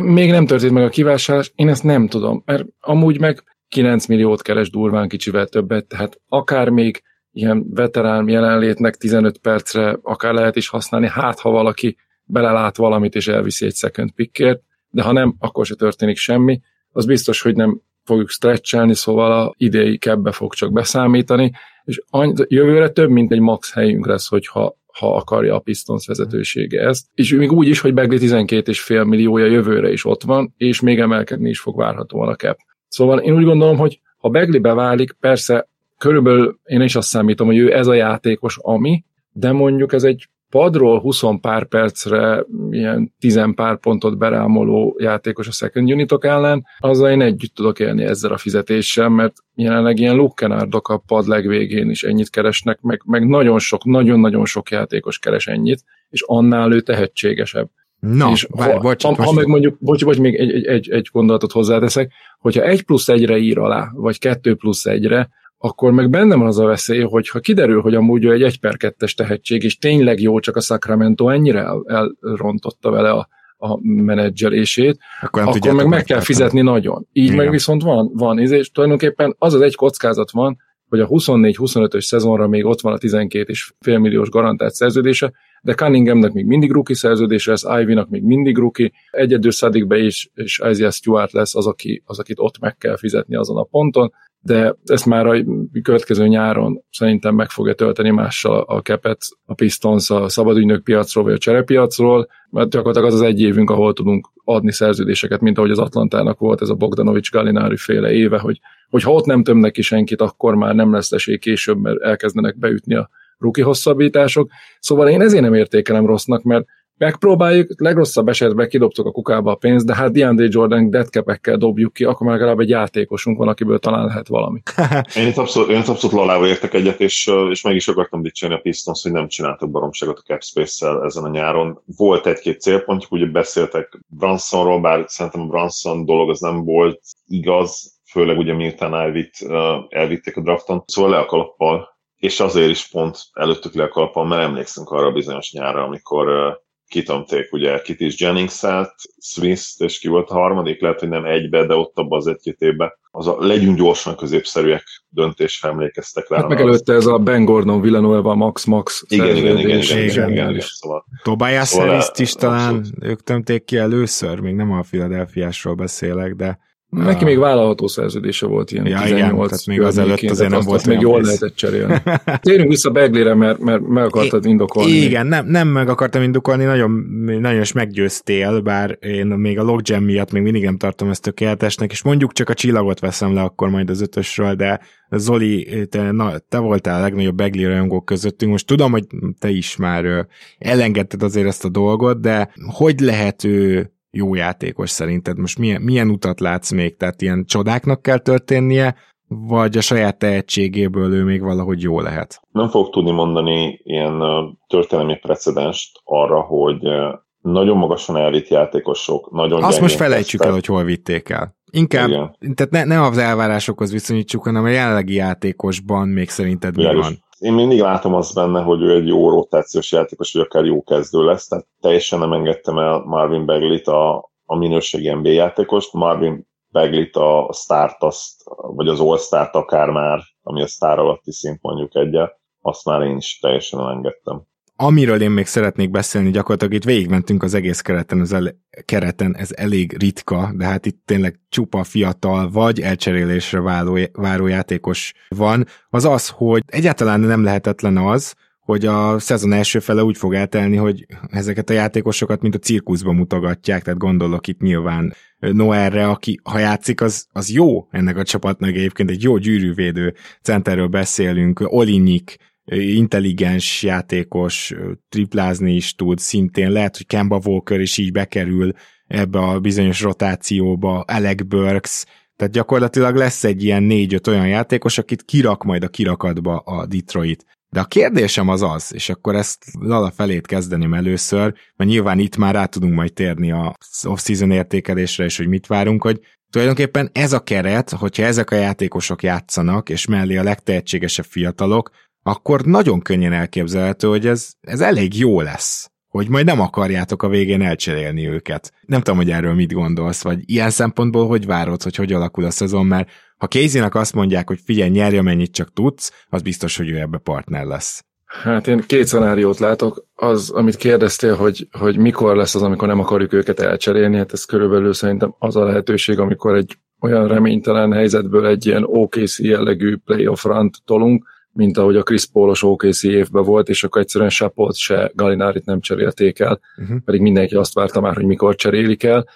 Még nem történt meg a kivásárlás, én ezt nem tudom, mert amúgy meg 9 milliót keres durván kicsivel többet, tehát akár még ilyen veterán jelenlétnek 15 percre akár lehet is használni, hát ha valaki belelát valamit és elviszi egy second pickért, de ha nem, akkor se történik semmi. Az biztos, hogy nem fogjuk stretchelni, szóval a idei kebbe fog csak beszámítani, és jövőre több, mint egy max helyünk lesz, hogyha ha akarja a Pistons vezetősége ezt. És még úgy is, hogy Begley 12,5 milliója jövőre is ott van, és még emelkedni is fog várhatóan a cap. Szóval én úgy gondolom, hogy ha Begley beválik, persze körülbelül én is azt számítom, hogy ő ez a játékos, ami, de mondjuk ez egy padról 20 pár percre ilyen 10 pár pontot berámoló játékos a second unitok ellen, azzal én együtt tudok élni ezzel a fizetéssel, mert jelenleg ilyen lukkenárdok a pad legvégén is ennyit keresnek, meg, meg nagyon sok, nagyon-nagyon sok játékos keres ennyit, és annál ő tehetségesebb. Na, és várj, ha, bocs, ha, ha meg mondjuk, bocs, bocs, még egy, egy, egy, egy gondolatot hozzáteszek, hogyha egy plusz egyre ír alá, vagy kettő plusz egyre, akkor meg bennem az a veszély, hogy ha kiderül, hogy amúgy ő egy 1 per 2 tehetség, és tényleg jó, csak a Sacramento ennyire el, elrontotta vele a, a menedzselését, akkor, akkor meg meg kell fizetni nagyon. Így Igen. meg viszont van, van, és tulajdonképpen az az egy kockázat van, hogy a 24-25-ös szezonra még ott van a 12,5 milliós garantált szerződése, de Cunninghamnek még mindig rookie szerződése lesz, Ivy-nak még mindig rookie, egyedül Sadikbe is, és Isaiah Stewart lesz az, aki, az, akit ott meg kell fizetni azon a ponton, de ezt már a következő nyáron szerintem meg fogja tölteni mással a kepet a Pistons a szabadügynök piacról vagy a cserepiacról, mert gyakorlatilag az az egy évünk, ahol tudunk adni szerződéseket, mint ahogy az Atlantának volt ez a Bogdanovics Galinári féle éve, hogy, hogy ha ott nem tömnek ki senkit, akkor már nem lesz esély később, mert elkezdenek beütni a ruki hosszabbítások. Szóval én ezért nem értékelem rossznak, mert megpróbáljuk, legrosszabb esetben kidobtuk a kukába a pénzt, de hát DeAndre Jordan deadcap dobjuk ki, akkor már legalább egy játékosunk van, akiből talán lehet valami. [laughs] én itt abszolút, én itt abszolút lalával értek egyet, és, és meg is akartam dicsérni a Pistons, hogy nem csináltak baromságot a cap space ezen a nyáron. Volt egy-két célpontjuk, ugye beszéltek Bransonról, bár szerintem a Branson dolog az nem volt igaz, főleg ugye miután elvitt, elvitték a drafton, szóval le a kalappal, és azért is pont előttük le a kalappal, mert emlékszünk arra bizonyos nyárra, amikor kitomték ugye Kit is Jennings-et, Smith-t, és ki volt a harmadik, lehet, hogy nem egybe, de ott abban az egy-két évben. Az a legyünk gyorsan középszerűek döntésre emlékeztek rá. Hát meg előtte ez a Ben Gordon Villanueva Max Max igen, igen, igen, igen, igen, igen, igen, szóval, Tobias szóval is talán ők tömték ki először, még nem a Philadelphiásról beszélek, de Neki még vállalható szerződése volt ilyen ja, 18 igen, tehát még az előtt azért nem volt még jól lehetett cserélni. [laughs] Térjünk vissza Beglére, mert, mert meg akartad indokolni. Igen, nem, nem meg akartam indokolni, nagyon, nagyon is meggyőztél, bár én még a Logjam miatt még mindig nem tartom ezt tökéletesnek, és mondjuk csak a csillagot veszem le akkor majd az ötösről, de Zoli, te, na, te voltál a legnagyobb Begli rajongók közöttünk, most tudom, hogy te is már elengedted azért ezt a dolgot, de hogy lehet ő jó játékos szerinted? Most milyen, milyen utat látsz még? Tehát ilyen csodáknak kell történnie, vagy a saját tehetségéből ő még valahogy jó lehet? Nem fogok tudni mondani ilyen történelmi precedenst arra, hogy nagyon magasan elvitt játékosok, nagyon Azt most felejtsük el, hogy hol vitték el. Inkább, Igen. tehát ne, ne az elvárásokhoz viszonyítsuk, hanem a jelenlegi játékosban még szerinted mi van? Én mindig látom azt benne, hogy ő egy jó rotációs játékos, vagy akár jó kezdő lesz, tehát teljesen nem engedtem el Marvin Beglit a, a minőségi NBA játékost. Marvin Beglit a start, vagy az all akár már, ami a sztár alatti szint mondjuk egyet, azt már én is teljesen elengedtem. Amiről én még szeretnék beszélni, gyakorlatilag itt végigmentünk az egész kereten, ez, el, kereten, ez elég ritka, de hát itt tényleg csupa fiatal vagy elcserélésre váló, váró játékos van, az az, hogy egyáltalán nem lehetetlen az, hogy a szezon első fele úgy fog eltelni, hogy ezeket a játékosokat, mint a cirkuszban mutogatják, tehát gondolok itt nyilván Noerre, aki ha játszik, az, az jó ennek a csapatnak egyébként, egy jó gyűrűvédő centerről beszélünk, Olinyik, intelligens játékos, triplázni is tud, szintén lehet, hogy Kemba Walker is így bekerül ebbe a bizonyos rotációba, Alec Burks, tehát gyakorlatilag lesz egy ilyen négy-öt olyan játékos, akit kirak majd a kirakatba a Detroit. De a kérdésem az az, és akkor ezt Lala felét kezdeném először, mert nyilván itt már rá tudunk majd térni a off-season értékelésre, és hogy mit várunk, hogy tulajdonképpen ez a keret, hogyha ezek a játékosok játszanak, és mellé a legtehetségesebb fiatalok, akkor nagyon könnyen elképzelhető, hogy ez, ez elég jó lesz hogy majd nem akarjátok a végén elcserélni őket. Nem tudom, hogy erről mit gondolsz, vagy ilyen szempontból hogy várod, hogy hogy alakul a szezon, mert ha Kézinek azt mondják, hogy figyelj, nyerj amennyit csak tudsz, az biztos, hogy ő ebbe partner lesz. Hát én két szenáriót látok. Az, amit kérdeztél, hogy, hogy mikor lesz az, amikor nem akarjuk őket elcserélni, hát ez körülbelül szerintem az a lehetőség, amikor egy olyan reménytelen helyzetből egy ilyen OKC jellegű playoff rant tolunk, mint ahogy a Chris Paulos OKC évben volt, és akkor egyszerűen se Paul, se Galinárit nem cserélték el, uh-huh. pedig mindenki azt várta már, hogy mikor cserélik el.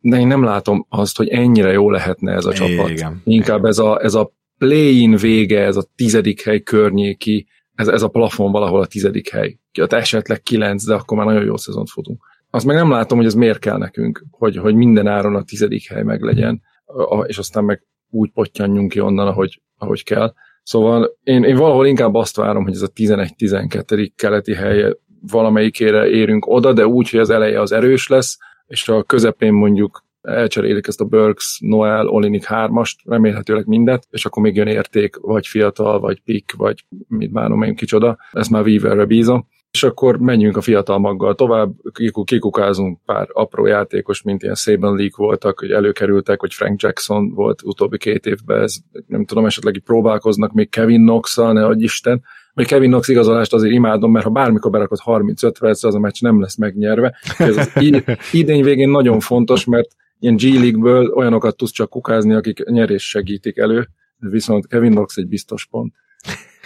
De én nem látom azt, hogy ennyire jó lehetne ez a csapat. Igen. Inkább ez a, ez a play-in vége, ez a tizedik hely környéki, ez, ez a plafon valahol a tizedik hely. Ott esetleg kilenc, de akkor már nagyon jó szezont futunk. Azt meg nem látom, hogy ez miért kell nekünk, hogy, hogy minden áron a tizedik hely meglegyen, és aztán meg úgy pottyanjunk ki onnan, ahogy, ahogy kell. Szóval én, én valahol inkább azt várom, hogy ez a 11-12. keleti helye valamelyikére érünk oda, de úgy, hogy az eleje az erős lesz, és a közepén mondjuk elcserélik ezt a Burks, Noel, Olinik hármast, remélhetőleg mindet, és akkor még jön érték, vagy fiatal, vagy pick, vagy mit bánom én kicsoda, ezt már Weaverre bízom és akkor menjünk a fiatal maggal tovább, kikukázunk pár apró játékos, mint ilyen Saban League voltak, hogy előkerültek, hogy Frank Jackson volt utóbbi két évben, ez nem tudom, esetleg próbálkoznak még Kevin knox ne adj Isten, még Kevin Knox igazolást azért imádom, mert ha bármikor berakod 35 percre, az a meccs nem lesz megnyerve. Ez az [laughs] idény végén nagyon fontos, mert ilyen G League-ből olyanokat tudsz csak kukázni, akik nyerés segítik elő, viszont Kevin Knox egy biztos pont.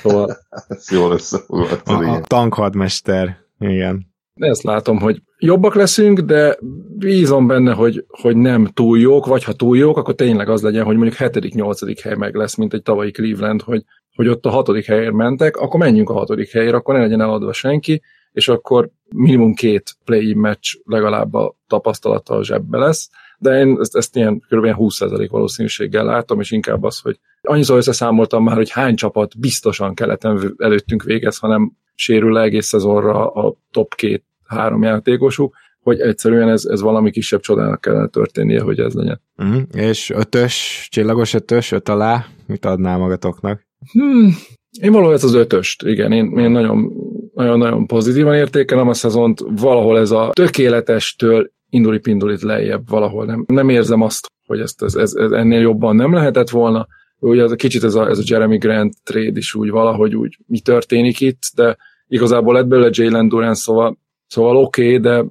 Szóval... Ez jól összefoglalt. A, a tankhadmester, igen. De ezt látom, hogy jobbak leszünk, de bízom benne, hogy, hogy nem túl jók, vagy ha túl jók, akkor tényleg az legyen, hogy mondjuk 7.-8. hely meg lesz, mint egy tavalyi Cleveland, hogy, hogy ott a hatodik helyért mentek, akkor menjünk a hatodik helyére, akkor ne legyen eladva senki, és akkor minimum két play meccs legalább a tapasztalata a zsebbe lesz, de én ezt, ezt ilyen kb. 20% valószínűséggel látom, és inkább az, hogy annyiszor összeszámoltam már, hogy hány csapat biztosan keleten előttünk végez, hanem sérül le egész szezonra a top két három játékosuk, hogy egyszerűen ez, ez valami kisebb csodának kellene történnie, hogy ez legyen. Uh-huh. És ötös, csillagos ötös, öt alá, mit adnál magatoknak? Hmm, én valahol ez az ötöst, igen, én, én nagyon, nagyon, nagyon pozitívan értékelem a szezont, valahol ez a tökéletestől induli-pindulit lejjebb valahol. Nem, nem érzem azt, hogy ezt, ez, ez, ez ennél jobban nem lehetett volna. Ugye ez a kicsit ez a, ez a Jeremy Grant trade is úgy valahogy úgy mi történik itt, de igazából lett belőle Jalen Durant, szóval Szóval oké, okay, de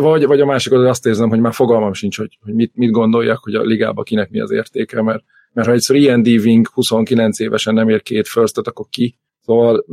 vagy, vagy a másik az, azt érzem, hogy már fogalmam sincs, hogy, hogy mit, mit gondoljak, hogy a ligában kinek mi az értéke, mert, mert ha egyszer ilyen diving 29 évesen nem ér két first akkor ki? Szóval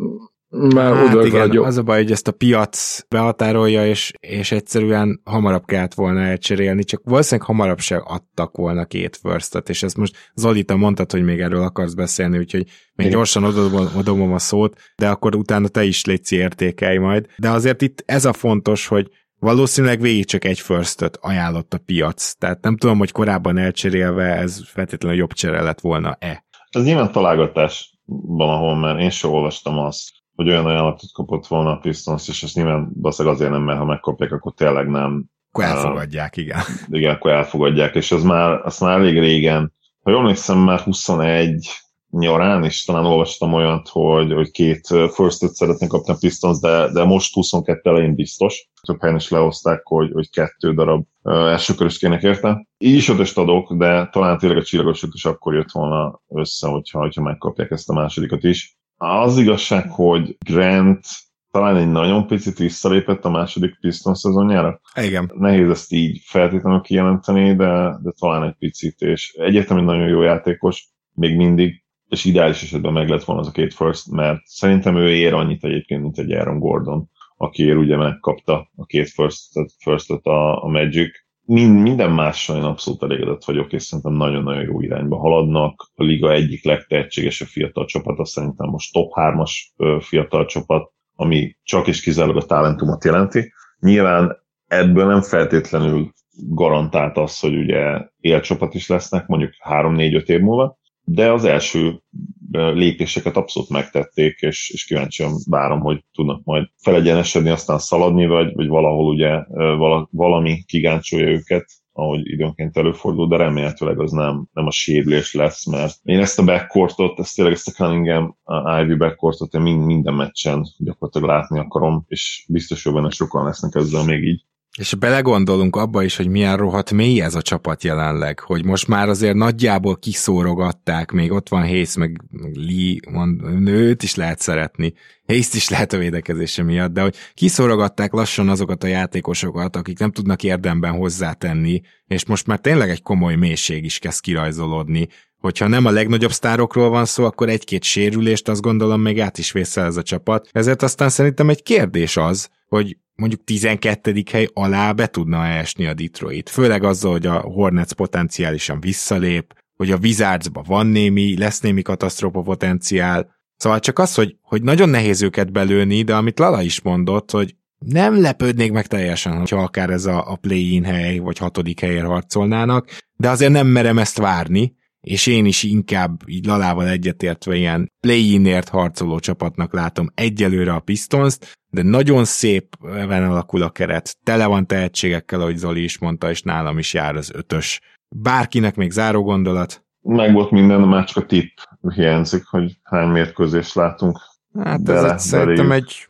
már hát igen, jó. az a baj, hogy ezt a piac behatárolja, és, és egyszerűen hamarabb kellett volna elcserélni, csak valószínűleg hamarabb se adtak volna két first és ezt most Zolita mondtad, hogy még erről akarsz beszélni, úgyhogy még igen. gyorsan odobom, odobom a szót, de akkor utána te is létszi értékelj majd. De azért itt ez a fontos, hogy valószínűleg végig csak egy first ajánlott a piac. Tehát nem tudom, hogy korábban elcserélve ez feltétlenül jobb csere lett volna-e. Ez nyilván találgatásban, ahol már én sem olvastam azt, hogy olyan ajánlatot kapott volna a Pistons, és ezt nyilván valószínűleg azért nem, mert ha megkapják, akkor tényleg nem. Akkor elfogadják, igen. Igen, akkor elfogadják, és az már, az már elég régen, ha jól emlékszem, már 21, nyarán, és talán olvastam olyat, hogy, hogy két first szeretnék kapni a Pistons, de, de most 22 elején biztos. Több helyen is lehozták, hogy, hogy kettő darab első körös kének érte. Így is ötöst adok, de talán tényleg a csillagos is akkor jött volna össze, hogyha, hogyha megkapják ezt a másodikat is. Az igazság, hogy Grant talán egy nagyon picit visszalépett a második Pistons szezonjára. Igen. Nehéz ezt így feltétlenül kijelenteni, de, de talán egy picit, és egyértelműen nagyon jó játékos, még mindig, és ideális esetben meg lett volna az a két first, mert szerintem ő ér annyit egyébként, mint egy Aaron Gordon, akiért ugye megkapta a két first-et, first a, a Magic. Mind, minden mással én abszolút elégedett vagyok, és szerintem nagyon-nagyon jó irányba haladnak. A liga egyik legtehetségesebb fiatal csapat, szerintem most top 3-as fiatal csapat, ami csak és kizárólag a talentumot jelenti. Nyilván ebből nem feltétlenül garantált az, hogy ugye élcsapat is lesznek, mondjuk 3-4-5 év múlva, de az első lépéseket abszolút megtették, és, és kíváncsian várom, hogy tudnak majd felegyenesedni, aztán szaladni, vagy, vagy valahol ugye vala, valami kigáncsolja őket, ahogy időnként előfordul, de remélhetőleg az nem, nem a sérülés lesz, mert én ezt a backcourtot, ezt tényleg ezt a Cunningham a Ivy backcourtot én mind, minden meccsen gyakorlatilag látni akarom, és biztos, hogy benne sokan lesznek ezzel még így. És belegondolunk abba is, hogy milyen rohadt mély ez a csapat jelenleg, hogy most már azért nagyjából kiszórogatták, még ott van Hayes, meg Lee, mond, nőt is lehet szeretni, hayes is lehet a védekezése miatt, de hogy kiszórogatták lassan azokat a játékosokat, akik nem tudnak érdemben hozzátenni, és most már tényleg egy komoly mélység is kezd kirajzolódni, hogyha nem a legnagyobb sztárokról van szó, akkor egy-két sérülést azt gondolom még át is vészel ez a csapat. Ezért aztán szerintem egy kérdés az, hogy mondjuk 12. hely alá be tudna esni a Detroit. Főleg azzal, hogy a Hornets potenciálisan visszalép, hogy a Wizardsba van némi, lesz némi katasztrófa potenciál. Szóval csak az, hogy, hogy nagyon nehéz őket belőni, de amit Lala is mondott, hogy nem lepődnék meg teljesen, hogyha akár ez a, a play-in hely, vagy hatodik helyért harcolnának, de azért nem merem ezt várni, és én is inkább így Lalával egyetértve ilyen play-inért harcoló csapatnak látom egyelőre a pistons de nagyon szép alakul a keret, tele van tehetségekkel, ahogy Zoli is mondta, és nálam is jár az ötös. Bárkinek még záró gondolat? Meg volt minden, már csak a tipp hiányzik, hogy hány mérkőzést látunk. Hát bele, ez szerintem egy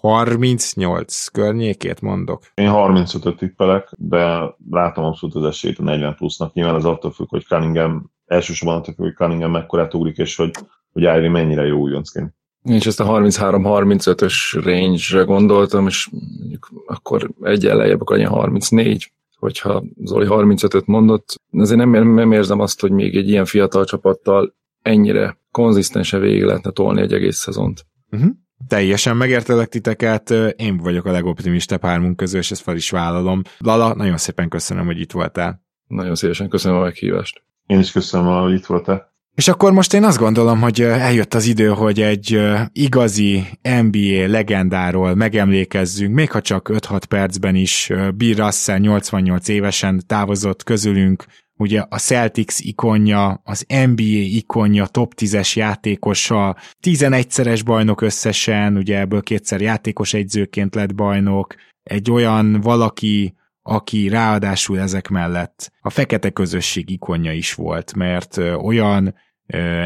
38 környékét mondok. Én 35-öt tippelek, de látom abszolút az esélyt a 40 plusznak. Nyilván az attól függ, hogy Cunningham, elsősorban attól függ, hogy Cunningham mekkorát ugrik, és hogy, hogy Ivy mennyire jó újoncként. Én is ezt a 33-35-ös range-re gondoltam, és mondjuk akkor egy lejjebb, akkor legyen 34, hogyha Zoli 35-öt mondott. Azért nem, nem érzem azt, hogy még egy ilyen fiatal csapattal ennyire konzisztensen végig lehetne tolni egy egész szezont. Uh-huh. Teljesen megértelek titeket, én vagyok a legoptimistább hármunk közül, és ezt fel is vállalom. Lala, nagyon szépen köszönöm, hogy itt voltál. Nagyon szívesen köszönöm a meghívást. Én is köszönöm, hogy itt voltál. És akkor most én azt gondolom, hogy eljött az idő, hogy egy igazi NBA legendáról megemlékezzünk, még ha csak 5-6 percben is Bill Russell 88 évesen távozott közülünk, ugye a Celtics ikonja, az NBA ikonja, top 10-es játékosa, 11-szeres bajnok összesen, ugye ebből kétszer játékos egyzőként lett bajnok, egy olyan valaki, aki ráadásul ezek mellett a fekete közösség ikonja is volt, mert olyan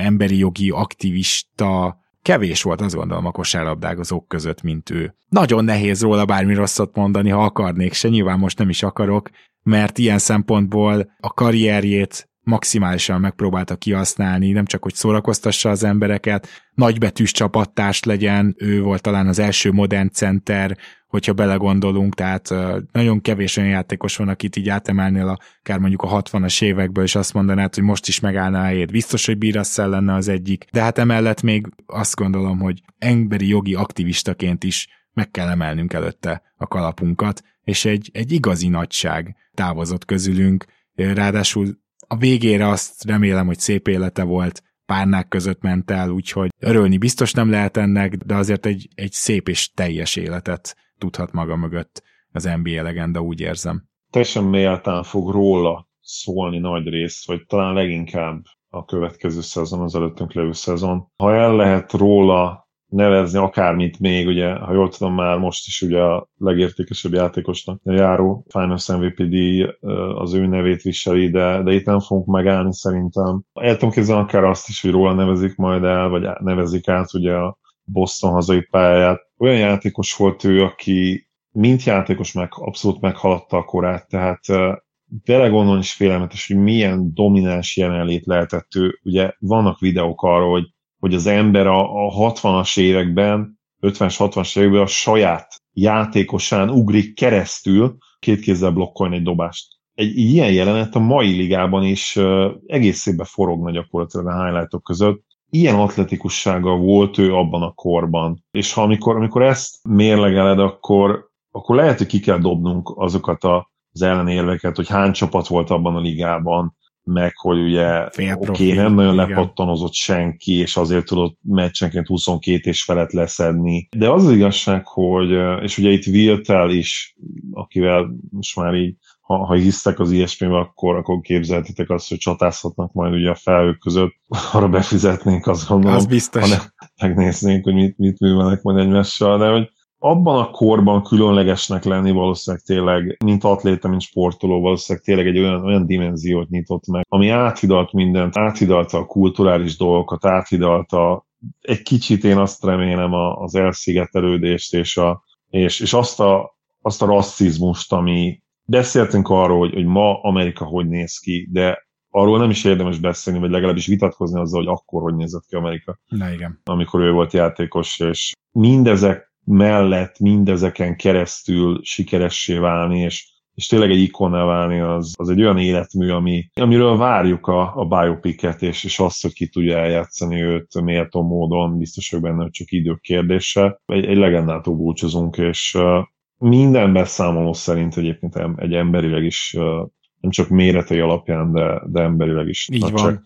emberi jogi aktivista kevés volt, azt gondolom, a kosárlabdágozók között, mint ő. Nagyon nehéz róla bármi rosszat mondani, ha akarnék se, nyilván most nem is akarok, mert ilyen szempontból a karrierjét maximálisan megpróbálta kihasználni, nem csak, hogy szórakoztassa az embereket, nagybetűs csapattárs legyen, ő volt talán az első modern center, hogyha belegondolunk, tehát nagyon kevés olyan játékos van, akit így átemelnél akár mondjuk a 60-as évekből, és azt mondanád, hogy most is megállna a helyét. Biztos, hogy Birasszel lenne az egyik, de hát emellett még azt gondolom, hogy emberi jogi aktivistaként is meg kell emelnünk előtte a kalapunkat, és egy, egy igazi nagyság távozott közülünk, ráadásul a végére azt remélem, hogy szép élete volt, párnák között ment el, úgyhogy örülni biztos nem lehet ennek, de azért egy, egy szép és teljes életet tudhat maga mögött az NBA legenda, úgy érzem. Teljesen méltán fog róla szólni nagy rész, vagy talán leginkább a következő szezon, az előttünk levő szezon. Ha el lehet róla nevezni akármit még, ugye, ha jól tudom, már most is ugye a legértékesebb játékosnak járó Finals MVP díj az ő nevét viseli, de, de itt nem fogunk megállni szerintem. El tudom képzelni akár azt is, hogy róla nevezik majd el, vagy nevezik át ugye a Boston hazai pályáját. Olyan játékos volt ő, aki mint játékos meg abszolút meghaladta a korát, tehát vele gondolni is félelmetes, hogy milyen domináns jelenlét lehetett ő. Ugye vannak videók arról, hogy, hogy az ember a, a 60-as években, 50-es, 60-as években a saját játékosán ugrik keresztül, két kézzel blokkolni egy dobást. Egy ilyen jelenet a mai ligában is egész évben forogna gyakorlatilag a highlightok között. Ilyen atletikussága volt ő abban a korban. És ha amikor, amikor ezt mérlegeled, akkor, akkor lehet, hogy ki kell dobnunk azokat a az ellenérveket, hogy hány csapat volt abban a ligában, meg hogy ugye oké, okay, nem nagyon igen. lepattanozott senki, és azért tudott meccsenként 22 és felett leszedni. De az az igazság, hogy, és ugye itt Viltel is, akivel most már így, ha, ha hisztek az ilyesmivel, akkor, akkor képzelhetitek azt, hogy csatázhatnak majd ugye a felhők között, [laughs] arra befizetnénk, azt gondolom. Az biztos. Hanem megnéznénk, hogy mit, mit művelnek majd egymással, de hogy abban a korban különlegesnek lenni valószínűleg tényleg, mint atléta, mint sportoló, valószínűleg tényleg egy olyan, olyan dimenziót nyitott meg, ami áthidalt mindent, áthidalta a kulturális dolgokat, áthidalta egy kicsit én azt remélem az elszigetelődést és, a, és, és azt, a, azt a rasszizmust, ami beszéltünk arról, hogy, hogy ma Amerika hogy néz ki, de arról nem is érdemes beszélni, vagy legalábbis vitatkozni azzal, hogy akkor hogy nézett ki Amerika. Na igen. Amikor ő volt játékos, és mindezek mellett mindezeken keresztül sikeressé válni, és, és tényleg egy ikonná válni, az, az egy olyan életmű, ami, amiről várjuk a, a biopiket, és, és azt, hogy ki tudja eljátszani őt méltó módon, biztos vagyok benne, hogy csak idő kérdése. Egy, egy legendától búcsúzunk, és minden beszámoló szerint egyébként egy emberileg is nem csak méretei alapján, de, de emberileg is Így van.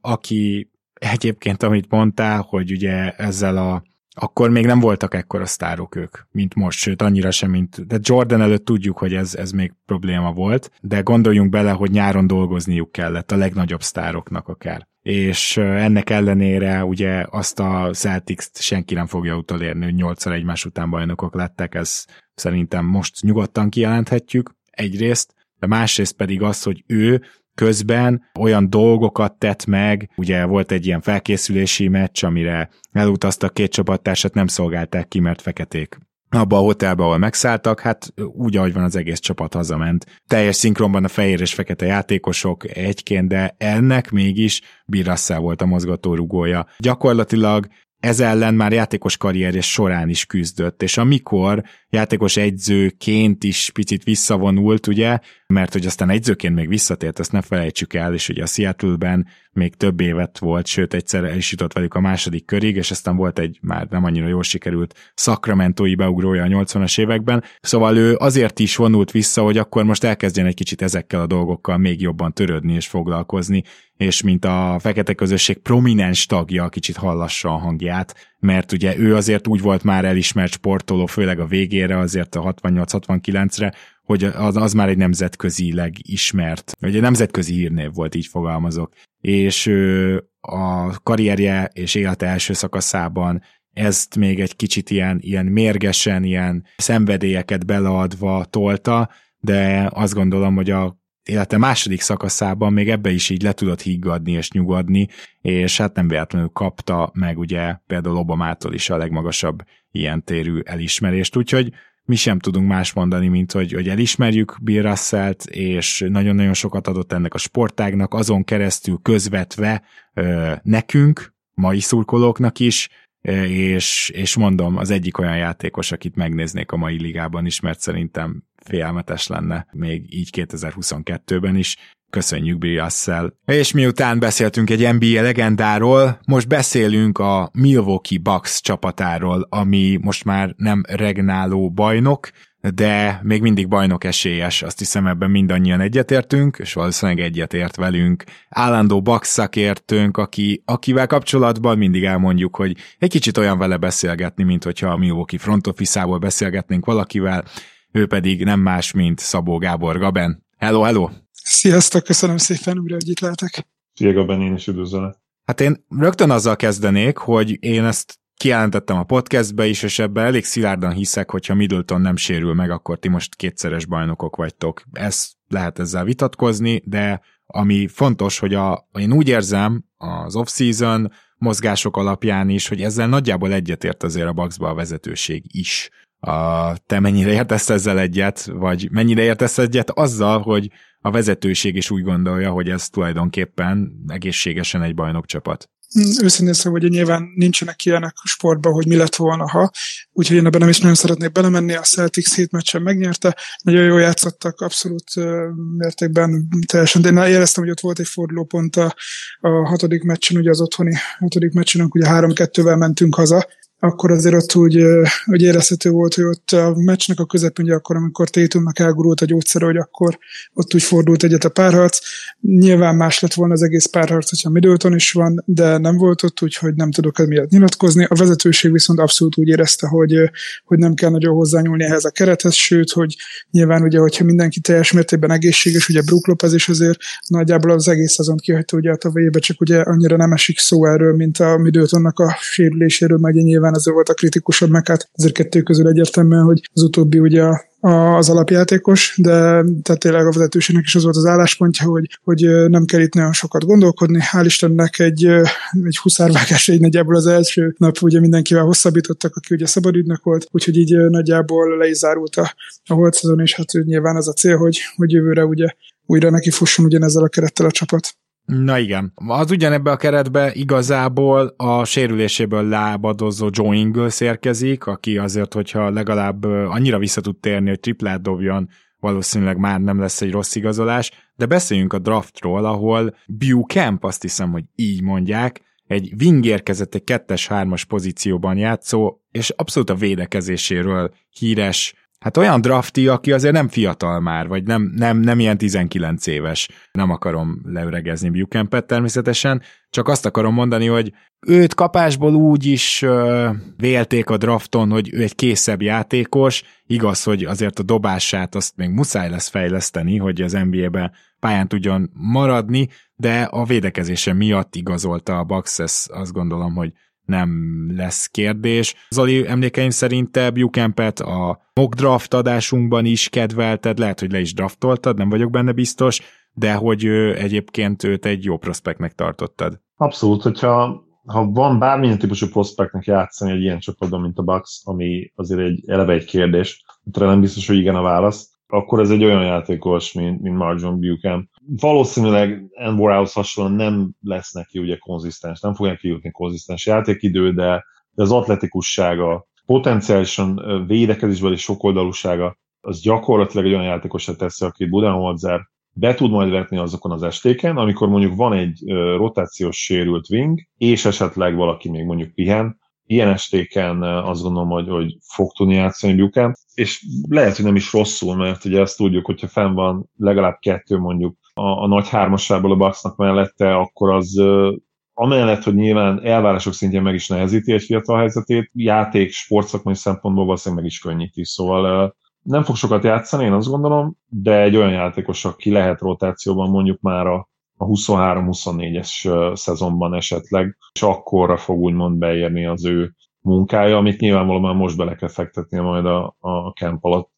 Aki egyébként, amit mondtál, hogy ugye ezzel a akkor még nem voltak ekkora sztárok ők, mint most, sőt annyira sem, mint... De Jordan előtt tudjuk, hogy ez, ez még probléma volt, de gondoljunk bele, hogy nyáron dolgozniuk kellett a legnagyobb sztároknak akár. És ennek ellenére ugye azt a Celtics-t senki nem fogja utolérni, hogy nyolcszor egymás után bajnokok lettek, ez szerintem most nyugodtan kijelenthetjük egyrészt, de másrészt pedig az, hogy ő közben olyan dolgokat tett meg, ugye volt egy ilyen felkészülési meccs, amire elutaztak két csapattársat, nem szolgálták ki, mert feketék abba a hotelbe, ahol megszálltak, hát úgy, ahogy van az egész csapat hazament. Teljes szinkronban a fehér és fekete játékosok egyként, de ennek mégis Bill volt a mozgatórugója. Gyakorlatilag ez ellen már játékos karrierje során is küzdött, és amikor játékos egyzőként is picit visszavonult, ugye, mert hogy aztán egyzőként még visszatért, ezt ne felejtsük el, és ugye a Seattle-ben még több évet volt, sőt egyszer el is jutott velük a második körig, és aztán volt egy már nem annyira jól sikerült Sacramento-i beugrója a 80-as években, szóval ő azért is vonult vissza, hogy akkor most elkezdjen egy kicsit ezekkel a dolgokkal még jobban törődni és foglalkozni, és mint a fekete közösség prominens tagja kicsit hallassa a hangját, mert ugye ő azért úgy volt már elismert sportoló, főleg a végére, azért a 68-69-re, hogy az, az már egy nemzetközileg ismert, vagy egy nemzetközi hírnév volt, így fogalmazok. És ő a karrierje és élete első szakaszában ezt még egy kicsit ilyen, ilyen mérgesen, ilyen szenvedélyeket beleadva tolta, de azt gondolom, hogy a élete második szakaszában még ebbe is így le tudott higgadni és nyugodni, és hát nem véletlenül kapta meg ugye például Obamától is a legmagasabb ilyen térű elismerést, úgyhogy mi sem tudunk más mondani, mint hogy, hogy elismerjük Bill russell és nagyon-nagyon sokat adott ennek a sportágnak, azon keresztül közvetve ö, nekünk, mai szurkolóknak is, és, és mondom, az egyik olyan játékos, akit megnéznék a mai ligában is, mert szerintem félelmetes lenne még így 2022-ben is. Köszönjük Bill Russell. És miután beszéltünk egy NBA legendáról, most beszélünk a Milwaukee Bucks csapatáról, ami most már nem regnáló bajnok, de még mindig bajnok esélyes, azt hiszem ebben mindannyian egyetértünk, és valószínűleg egyetért velünk. Állandó Bucks szakértőnk, aki, akivel kapcsolatban mindig elmondjuk, hogy egy kicsit olyan vele beszélgetni, mint hogyha a Milwaukee front office beszélgetnénk valakivel, ő pedig nem más, mint Szabó Gábor Gaben. Hello, hello! Sziasztok, köszönöm szépen újra, hogy itt lehetek. Szia Gaben, én is üdvözlök. Hát én rögtön azzal kezdenék, hogy én ezt kijelentettem a podcastbe is, és ebben elég szilárdan hiszek, hogyha Middleton nem sérül meg, akkor ti most kétszeres bajnokok vagytok. Ez lehet ezzel vitatkozni, de ami fontos, hogy a, én úgy érzem az off-season mozgások alapján is, hogy ezzel nagyjából egyetért azért a Bucksba a vezetőség is. A, te mennyire értesz ezzel egyet, vagy mennyire értesz egyet azzal, hogy a vezetőség is úgy gondolja, hogy ez tulajdonképpen egészségesen egy bajnokcsapat? Őszintén szóval, hogy nyilván nincsenek ilyenek a sportban, hogy mi lett volna, ha. Úgyhogy én ebben nem is nagyon szeretnék belemenni. A Celtics hét meccsen megnyerte. Nagyon jól játszottak, abszolút mértékben teljesen. De én éreztem, hogy ott volt egy fordulópont a, a hatodik meccsen, ugye az otthoni hatodik meccsen, ugye három-kettővel mentünk haza, akkor azért ott úgy, úgy érezhető volt, hogy ott a meccsnek a közepén, ugye akkor, amikor Tétumnak elgurult a gyógyszere, hogy akkor ott úgy fordult egyet a párharc. Nyilván más lett volna az egész párharc, hogyha Middleton is van, de nem volt ott, úgyhogy nem tudok emiatt nyilatkozni. A vezetőség viszont abszolút úgy érezte, hogy, hogy nem kell nagyon hozzányúlni ehhez a kerethez, sőt, hogy nyilván ugye, hogyha mindenki teljes mértékben egészséges, ugye Brook Lopez is azért nagyjából az egész szezon kihagyta ugye a tavalyi csak ugye annyira nem esik szó erről, mint a Middletonnak a sérüléséről, meg nyilván nyilván ez volt a kritikusabb, meg hát azért kettő közül egyértelműen, hogy az utóbbi ugye az alapjátékos, de tehát tényleg a vezetőségnek is az volt az álláspontja, hogy, hogy nem kell itt nagyon sokat gondolkodni. Hál' Istennek egy, egy huszárvágás egy nagyjából az első nap ugye mindenkivel hosszabbítottak, aki ugye szabadügynök volt, úgyhogy így nagyjából le is zárult a, a holt szezon, és hát nyilván az a cél, hogy, hogy jövőre ugye újra neki fusson ugyanezzel a kerettel a csapat. Na igen. Az ugyanebbe a keretbe igazából a sérüléséből lábadozó Joe Ingles érkezik, aki azért, hogyha legalább annyira vissza tud térni, hogy triplát dobjon, valószínűleg már nem lesz egy rossz igazolás, de beszéljünk a draftról, ahol Camp, azt hiszem, hogy így mondják, egy wing érkezett egy kettes-hármas pozícióban játszó, és abszolút a védekezéséről híres Hát olyan drafti, aki azért nem fiatal már, vagy nem, nem, nem ilyen 19 éves. Nem akarom leüregezni Buchampet természetesen, csak azt akarom mondani, hogy őt kapásból úgy is uh, vélték a drafton, hogy ő egy készebb játékos, igaz, hogy azért a dobását azt még muszáj lesz fejleszteni, hogy az NBA-ben pályán tudjon maradni, de a védekezése miatt igazolta a Bucks, azt gondolom, hogy nem lesz kérdés. Zoli emlékeim szerint te Buchampet a mock draft adásunkban is kedvelted, lehet, hogy le is draftoltad, nem vagyok benne biztos, de hogy ő, egyébként őt egy jó prospektnek tartottad. Abszolút, hogyha ha van bármilyen típusú prospektnek játszani egy ilyen csapatban, mint a Bucks, ami azért egy eleve egy kérdés, nem biztos, hogy igen a válasz, akkor ez egy olyan játékos, mint, mint Marjon Buchan. Valószínűleg Enborhouse hasonlóan nem lesz neki ugye konzisztens, nem fogják kijutni konzisztens játékidő, de, de az atletikussága, potenciálisan védekezésbeli sokoldalúsága, az gyakorlatilag egy olyan játékosra teszi, akit Budenholzer be tud majd vetni azokon az estéken, amikor mondjuk van egy rotációs sérült wing, és esetleg valaki még mondjuk pihen, ilyen estéken azt gondolom, hogy, hogy fog tudni játszani Buchanan, és lehet, hogy nem is rosszul, mert ugye ezt tudjuk, hogyha fenn van legalább kettő mondjuk a, a nagy hármasából a Bucksnak mellette, akkor az amellett, hogy nyilván elvárások szintjén meg is nehezíti egy fiatal helyzetét, játék, sportszakmai szempontból valószínűleg meg is könnyíti. Szóval nem fog sokat játszani, én azt gondolom, de egy olyan játékos, aki lehet rotációban mondjuk már a a 23-24-es szezonban esetleg, és akkorra fog úgymond beérni az ő munkája, amit nyilvánvalóan már most bele kell fektetnie majd a, a camp alatt.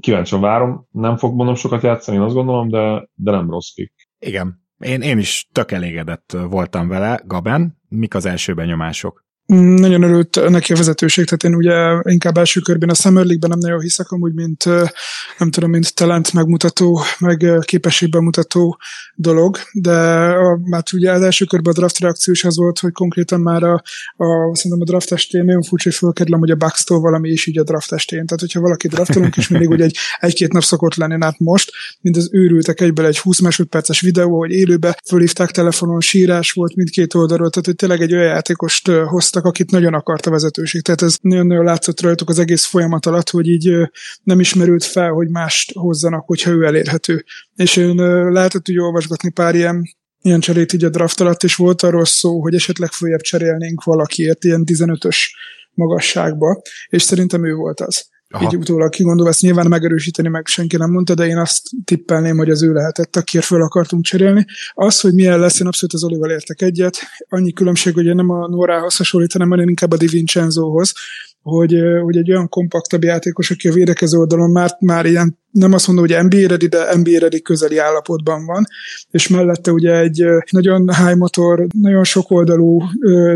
Kíváncsian várom, nem fog mondom sokat játszani, én azt gondolom, de, de nem rossz pick. Igen, én, én is tök elégedett voltam vele, Gaben. Mik az első benyomások? Nagyon örült neki a vezetőség, tehát én ugye inkább első körben a Summer League-ben nem nagyon hiszek amúgy, mint nem tudom, mint talent megmutató, meg képességben mutató dolog, de a, már ugye az első körben a draft reakció is az volt, hogy konkrétan már a, a szerintem a draft estén nagyon furcsa, hogy fölkerülem, hogy a bucks valami is így a draft estén. Tehát, hogyha valaki draftolunk, és mindig ugye egy, egy-két nap szokott lenni, hát most, mint az őrültek egyből egy 20 másodperces videó, hogy élőbe fölhívták telefonon, sírás volt mindkét oldalról, tehát hogy tényleg egy olyan játékost hoztak, voltak, akit nagyon akart a vezetőség. Tehát ez nagyon-nagyon látszott rajtuk az egész folyamat alatt, hogy így nem ismerült fel, hogy mást hozzanak, hogyha ő elérhető. És én lehetett úgy olvasgatni pár ilyen ilyen cserét így a draft alatt, és volt arról szó, hogy esetleg följebb cserélnénk valakiért ilyen 15-ös magasságba, és szerintem ő volt az. Aha. így utólag kigondolva, ezt nyilván megerősíteni meg senki nem mondta, de én azt tippelném, hogy az ő lehetett, akiért föl akartunk cserélni. Az, hogy milyen lesz, én abszolút az Olival értek egyet. Annyi különbség, hogy én nem a Norához hasonlítanám, hanem inkább a Di Vincenzohoz, hogy, hogy egy olyan kompaktabb játékos, aki a védekező oldalon már, már ilyen nem azt mondom, hogy NBA ready, de NBA ready közeli állapotban van, és mellette ugye egy nagyon high motor, nagyon sok oldalú,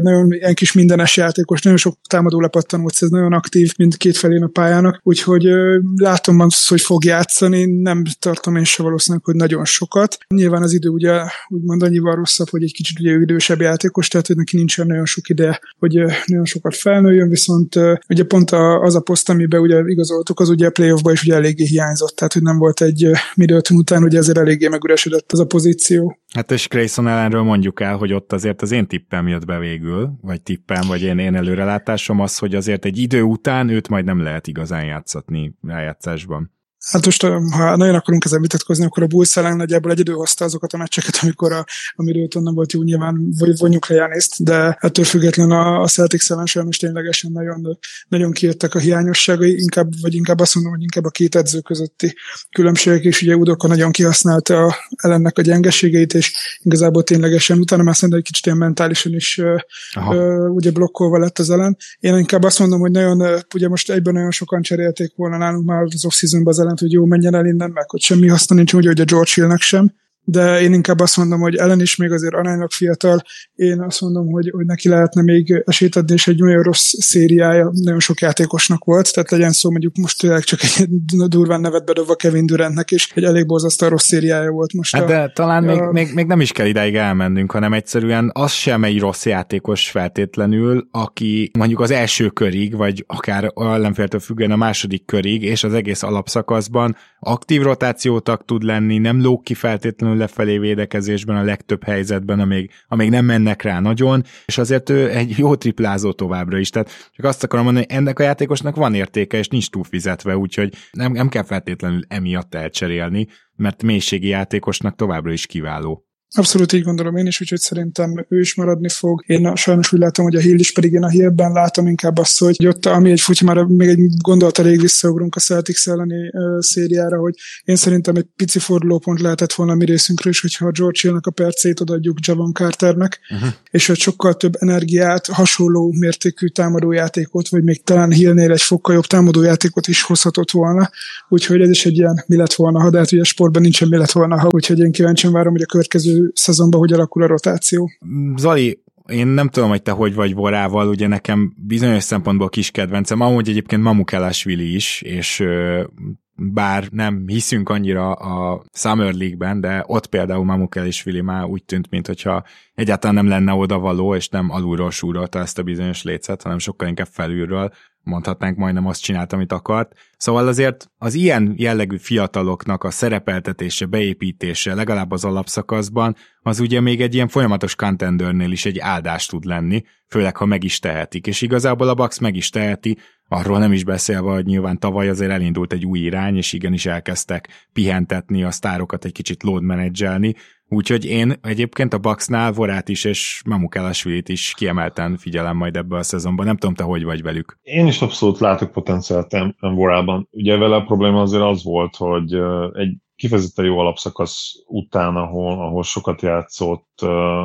nagyon ilyen kis mindenes játékos, nagyon sok támadó lepattanót, ez nagyon aktív mind két felén a pályának, úgyhogy látom azt, hogy fog játszani, nem tartom én se valószínűleg, hogy nagyon sokat. Nyilván az idő ugye úgymond annyival rosszabb, hogy egy kicsit ugye idősebb játékos, tehát hogy neki nincsen nagyon sok ide, hogy nagyon sokat felnőjön, viszont ugye pont az a poszt, amiben ugye igazoltuk, az ugye playoffba is ugye eléggé hiányzott hiányzott, tehát hogy nem volt egy Middleton után, ugye ezért eléggé megüresedett az a pozíció. Hát és Grayson ellenről mondjuk el, hogy ott azért az én tippem jött be végül, vagy tippem, vagy én, én előrelátásom az, hogy azért egy idő után őt majd nem lehet igazán játszatni rájátszásban. Hát most, ha nagyon akarunk ezen vitatkozni, akkor a Bulls ellen nagyjából egy idő hozta azokat a meccseket, amikor a, a Middleton nem volt jó, nyilván vonjuk le Janészt, de ettől független a, a Celtics ellen sajnos ténylegesen nagyon, nagyon kijöttek a hiányosságai, inkább, vagy inkább azt mondom, hogy inkább a két edző közötti különbségek, és ugye Udoka nagyon kihasználta a, ellennek a gyengeségeit, és igazából ténylegesen utána már szerintem egy kicsit ilyen mentálisan is uh, ugye blokkolva lett az ellen. Én inkább azt mondom, hogy nagyon, ugye most egyben nagyon sokan cserélték volna nálunk már az off-seasonban az ellen hogy jó, menjen el innen, meg hogy semmi haszna nincs, úgy, hogy a George Hillnek sem de én inkább azt mondom, hogy ellen is még azért aránylag fiatal, én azt mondom, hogy, hogy neki lehetne még esélyt adni, és egy olyan rossz szériája nagyon sok játékosnak volt, tehát legyen szó mondjuk most tényleg csak egy [laughs] durván nevet bedobva Kevin Durantnek, és egy elég borzasztó rossz szériája volt most. Hát a, de talán a, még, még, még, nem is kell ideig elmennünk, hanem egyszerűen az sem egy rossz játékos feltétlenül, aki mondjuk az első körig, vagy akár ellenféltől függően a második körig, és az egész alapszakaszban aktív rotációtak tud lenni, nem lók ki feltétlenül lefelé védekezésben a legtöbb helyzetben, amíg, amíg nem mennek rá nagyon, és azért ő egy jó triplázó továbbra is. Tehát csak azt akarom mondani, hogy ennek a játékosnak van értéke, és nincs túl fizetve, úgyhogy nem, nem kell feltétlenül emiatt elcserélni, mert mélységi játékosnak továbbra is kiváló. Abszolút így gondolom én is, úgyhogy szerintem ő is maradni fog. Én sajnos úgy látom, hogy a Hill is pedig én a Hillben látom inkább azt, hogy ott, ami egy futja, már még egy gondolat elég visszaugrunk a Celtics elleni uh, szériára, hogy én szerintem egy pici fordulópont lehetett volna a mi részünkről is, hogyha a George Hillnek a percét odaadjuk Javon Carternek, uh-huh. és hogy sokkal több energiát, hasonló mértékű támadójátékot, vagy még talán Hillnél egy fokkal jobb támadójátékot is hozhatott volna. Úgyhogy ez is egy ilyen mi lett volna, ha de hát ugye sportban nincsen mi lett volna, ha, úgyhogy én kíváncsian várom, hogy a következő szezonban hogy alakul a rotáció. Zali, én nem tudom, hogy te hogy vagy Vorával, ugye nekem bizonyos szempontból kis kedvencem, amúgy egyébként Mamukelásvili is, és bár nem hiszünk annyira a Summer League-ben, de ott például Mamukelásvili már úgy tűnt, mintha egyáltalán nem lenne oda való, és nem alulról súrolta ezt a bizonyos lécet, hanem sokkal inkább felülről mondhatnánk majdnem azt csinált, amit akart. Szóval azért az ilyen jellegű fiataloknak a szerepeltetése, beépítése legalább az alapszakaszban, az ugye még egy ilyen folyamatos contendernél is egy áldás tud lenni, főleg ha meg is tehetik. És igazából a Bax meg is teheti, arról nem is beszélve, hogy nyilván tavaly azért elindult egy új irány, és igenis elkezdtek pihentetni a sztárokat egy kicsit load menedzselni, Úgyhogy én egyébként a Bucksnál Vorát is és Mamukelashvilit is kiemelten figyelem majd ebbe a szezonban. Nem tudom, te hogy vagy velük. Én is abszolút látok potenciált Vorában. Ugye vele a probléma azért az volt, hogy egy kifejezetten jó alapszakasz után, ahol, ahol sokat játszott,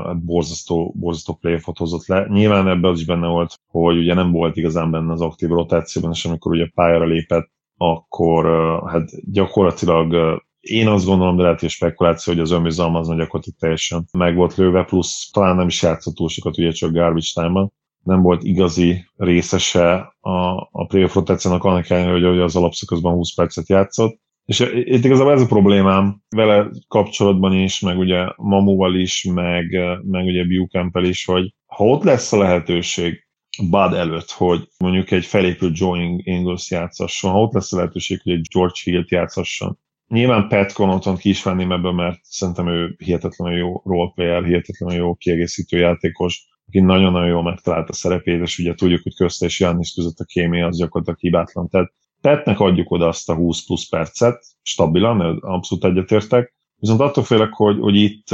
hát borzasztó, borzasztó playoffot hozott le. Nyilván ebben az is benne volt, hogy ugye nem volt igazán benne az aktív rotációban, és amikor ugye pályára lépett, akkor hát gyakorlatilag én azt gondolom, de lehet, hogy spekuláció, hogy az önbizalma az gyakorlatilag teljesen meg volt lőve, plusz talán nem is játszott túl sokat, ugye csak garbage time nem volt igazi részese a, a playoff rotációnak, annak ellenére, hogy az alapszakaszban 20 percet játszott. És itt igazából ez a problémám vele kapcsolatban is, meg ugye Mamuval is, meg, meg ugye Buchampel is, hogy ha ott lesz a lehetőség Bud előtt, hogy mondjuk egy felépült Joe Ingles játszasson, ha ott lesz a lehetőség, hogy egy George Hill-t játszasson, Nyilván Pat Connaughton ki is venném ebből, mert szerintem ő hihetetlenül jó roleplayer, hihetetlenül jó kiegészítő játékos, aki nagyon-nagyon jól megtalálta a szerepét, és ugye tudjuk, hogy közte és Jannis között a kémia az gyakorlatilag hibátlan. Tehát Petnek adjuk oda azt a 20 plusz percet, stabilan, abszolút egyetértek, viszont attól félek, hogy, hogy itt,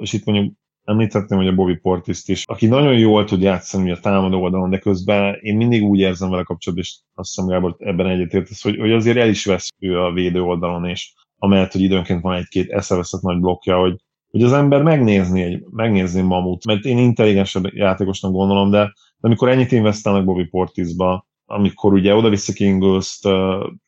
és itt mondjuk említettem, hogy a Bobby Portiszt is, aki nagyon jól tud játszani a támadó oldalon, de közben én mindig úgy érzem vele kapcsolatban, és azt hiszem Gábor ebben egyetértesz, hogy, hogy azért el is vesz ő a védő oldalon, és amellett, hogy időnként van egy-két eszeveszett nagy blokkja, hogy, hogy az ember megnézni, egy, megnézni Mamut, mert én intelligensebb játékosnak gondolom, de, de amikor ennyit investálnak Bobby Portisba, amikor ugye oda-vissza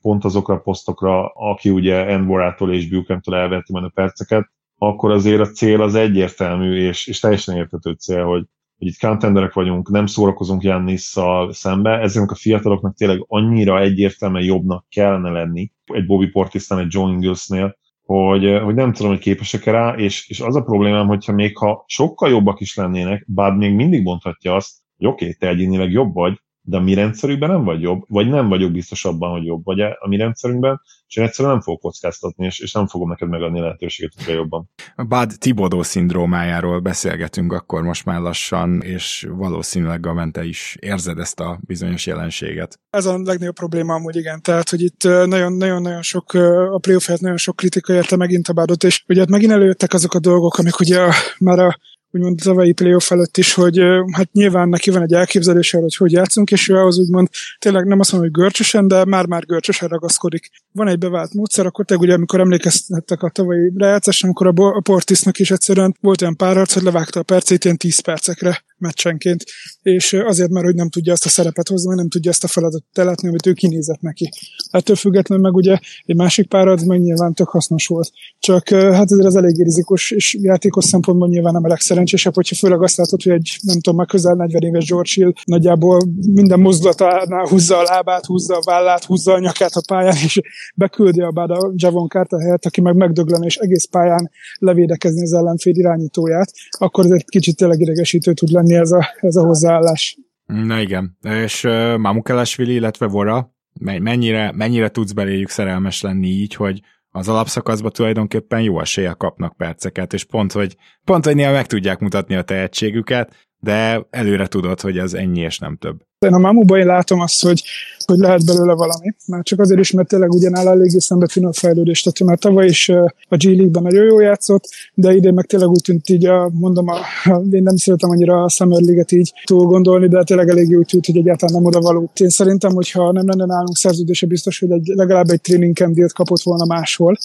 pont azokra a posztokra, aki ugye Enborától és Buchanan-től elveheti majd a perceket, akkor azért a cél az egyértelmű, és, és teljesen értető cél, hogy, hogy itt contenderek vagyunk, nem szórakozunk Jannisszal szembe, ezeknek a fiataloknak tényleg annyira egyértelműen jobbnak kellene lenni, egy Bobby Portisnál, egy John Inglesnél, hogy, hogy nem tudom, hogy képesek-e rá, és, és az a problémám, hogyha még ha sokkal jobbak is lennének, bár még mindig mondhatja azt, hogy oké, okay, te egyénileg jobb vagy, de a mi rendszerünkben nem vagy jobb, vagy nem vagyok biztos abban, hogy jobb vagy a mi rendszerünkben, és én egyszerűen nem fogok kockáztatni, és, és nem fogom neked megadni a lehetőséget, hogy jobban. A Bad Tibodó szindrómájáról beszélgetünk akkor most már lassan, és valószínűleg a mente is érzed ezt a bizonyos jelenséget. Ez a legnagyobb probléma amúgy igen, tehát hogy itt nagyon-nagyon sok, a playoff nagyon sok kritika érte megint a Badot, és ugye hát megint előjöttek azok a dolgok, amik ugye már a úgymond a tavalyi playoff előtt is, hogy hát nyilván neki van egy elképzelése hogy hogy játszunk, és ő ahhoz úgymond tényleg nem azt mondom, hogy görcsösen, de már-már görcsösen ragaszkodik. Van egy bevált módszer, akkor te ugye, amikor emlékeztettek a tavalyi rejátszásra, amikor a, Portisnak is egyszerűen volt olyan pár arc, hogy levágta a percét ilyen 10 percekre meccsenként, és azért, mert hogy nem tudja azt a szerepet hozni, nem tudja azt a feladatot ellátni, amit ő kinézett neki. Ettől függetlenül meg ugye egy másik párad meg nyilván tök hasznos volt. Csak hát ez az elég rizikos, és játékos szempontból nyilván nem a legszerencsésebb, hogyha főleg azt látod, hogy egy nem tudom, már közel 40 éves George Hill nagyjából minden mozdulatánál húzza a lábát, húzza a vállát, húzza a nyakát a pályán, és beküldi a bád a Javon Carter helyett, aki meg megdöglen, és egész pályán levédekezni az ellenfél irányítóját, akkor ez egy kicsit tényleg idegesítő tud lenni ez a, ez a hozzáállás. Na igen, és uh, Mamukelashvili, illetve Vora, mennyire, mennyire tudsz beléjük szerelmes lenni így, hogy az alapszakaszban tulajdonképpen jó eséllyel kapnak perceket, és pont, hogy, pont, hogy néha meg tudják mutatni a tehetségüket, de előre tudod, hogy ez ennyi és nem több. Én a Mamuban én látom azt, hogy, hogy lehet belőle valami. Már csak azért is, mert tényleg ugyanáll eléggé szembe finom fejlődést. Tehát már tavaly is a G League-ben nagyon jó játszott, de idén meg tényleg úgy tűnt így, a, mondom, a, [laughs] én nem szeretem annyira a Summer League-et így túl gondolni, de tényleg elég úgy tűnt, hogy egyáltalán nem oda való. Én szerintem, hogyha nem lenne nálunk szerződése, biztos, hogy egy, legalább egy training camp kapott volna máshol,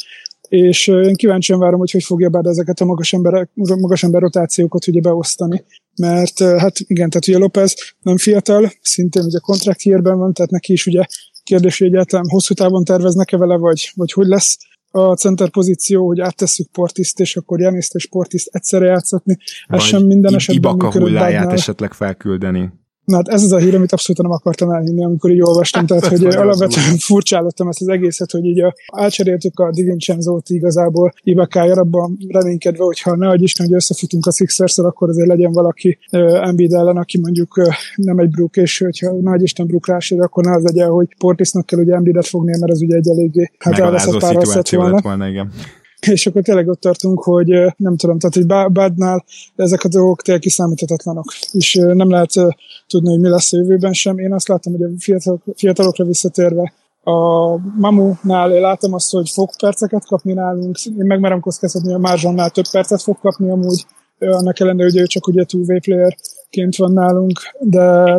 és én kíváncsian várom, hogy hogy fogja bár ezeket a magas, ember, magas ember rotációkat ugye beosztani. Mert hát igen, tehát ugye López nem fiatal, szintén ugye contract yearben van, tehát neki is ugye kérdés, hogy egyáltalán hosszú távon terveznek-e vele, vagy, vagy hogy lesz a center pozíció, hogy áttesszük Portiszt, és akkor Janiszt és Portiszt egyszerre játszatni. Ez sem minden esetben Ibaka hulláját esetleg felküldeni. Na hát ez az a hír, amit abszolút nem akartam elhinni, amikor így olvastam, [laughs] tehát hogy alapvetően furcsálottam ezt az egészet, hogy így a, elcseréltük a DiVincenzo-t igazából Ibakájára, abban reménykedve, hogyha ne Isten, hogy összefutunk a sixers akkor azért legyen valaki uh, Embiid ellen, aki mondjuk uh, nem egy Brook, és hogyha adj Isten Brook rásér, akkor ne az legyen, hogy Portisnak kell ugye Embiidet fogni, mert ez ugye egy eléggé hát elveszett pár volna. volna igen és akkor tényleg ott tartunk, hogy nem tudom, tehát egy Badnál ezek a dolgok tényleg kiszámíthatatlanok, és nem lehet tudni, hogy mi lesz a jövőben sem. Én azt látom, hogy a fiatalok, fiatalokra visszatérve a Mamu-nál én látom azt, hogy fog perceket kapni nálunk, én megmerem kockáztatni, hogy a Márzsannál több percet fog kapni amúgy, annak ellenére, hogy ő csak ugye two-way playerként van nálunk, de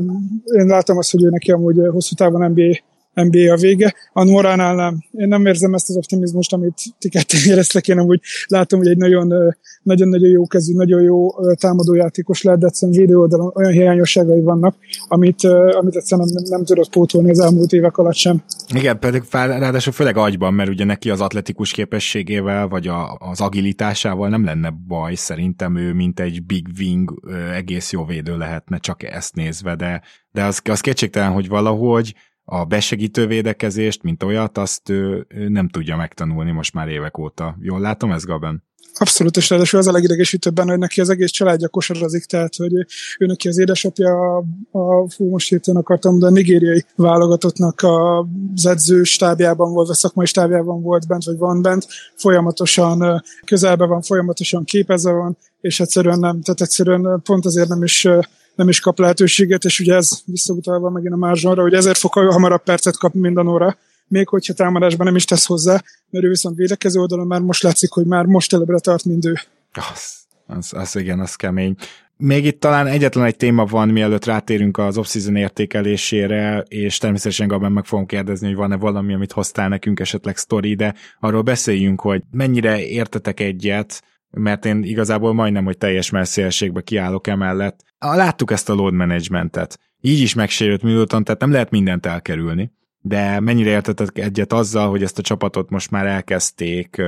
én látom azt, hogy ő neki amúgy hosszú távon NBA NBA vége. A Noránál nem. Én nem érzem ezt az optimizmust, amit ti ketten [laughs] éreztek. Én amúgy látom, hogy egy nagyon, nagyon-nagyon jó kezű, nagyon jó támadójátékos lehet, de egyszerűen védő oldalon olyan hiányosságai vannak, amit, amit egyszerűen nem, nem tudott pótolni az elmúlt évek alatt sem. Igen, pedig ráadásul főleg agyban, mert ugye neki az atletikus képességével, vagy a, az agilitásával nem lenne baj, szerintem ő, mint egy big wing egész jó védő lehetne, csak ezt nézve, de, de az, az kétségtelen, hogy valahogy a besegítő védekezést, mint olyat, azt ő, nem tudja megtanulni most már évek óta. Jól látom ez, Gaben? Abszolút, és ráadásul az a legidegesítőbb benne, hogy neki az egész családja kosarazik, tehát hogy ő neki az édesapja, a, a fú, most hirtelen akartam, de a nigériai válogatottnak az edző stábjában volt, vagy szakmai stábjában volt bent, vagy van bent, folyamatosan közelben van, folyamatosan képezve van, és egyszerűen nem, tehát egyszerűen pont azért nem is nem is kap lehetőséget, és ugye ez visszautalva megint a Márzsonra, hogy ezért fog hamarabb percet kapni minden óra, még hogyha támadásban nem is tesz hozzá, mert ő viszont védekező oldalon már most látszik, hogy már most előbbre tart, mint ő. Az. Az, az igen, az kemény. Még itt talán egyetlen egy téma van, mielőtt rátérünk az off-season értékelésére, és természetesen Gaben meg fogom kérdezni, hogy van-e valami, amit hoztál nekünk, esetleg sztori, de arról beszéljünk, hogy mennyire értetek egyet, mert én igazából majdnem, hogy teljes messzélségbe kiállok emellett. Láttuk ezt a load managementet. Így is megsérült Middleton, tehát nem lehet mindent elkerülni. De mennyire értetek egyet azzal, hogy ezt a csapatot most már elkezdték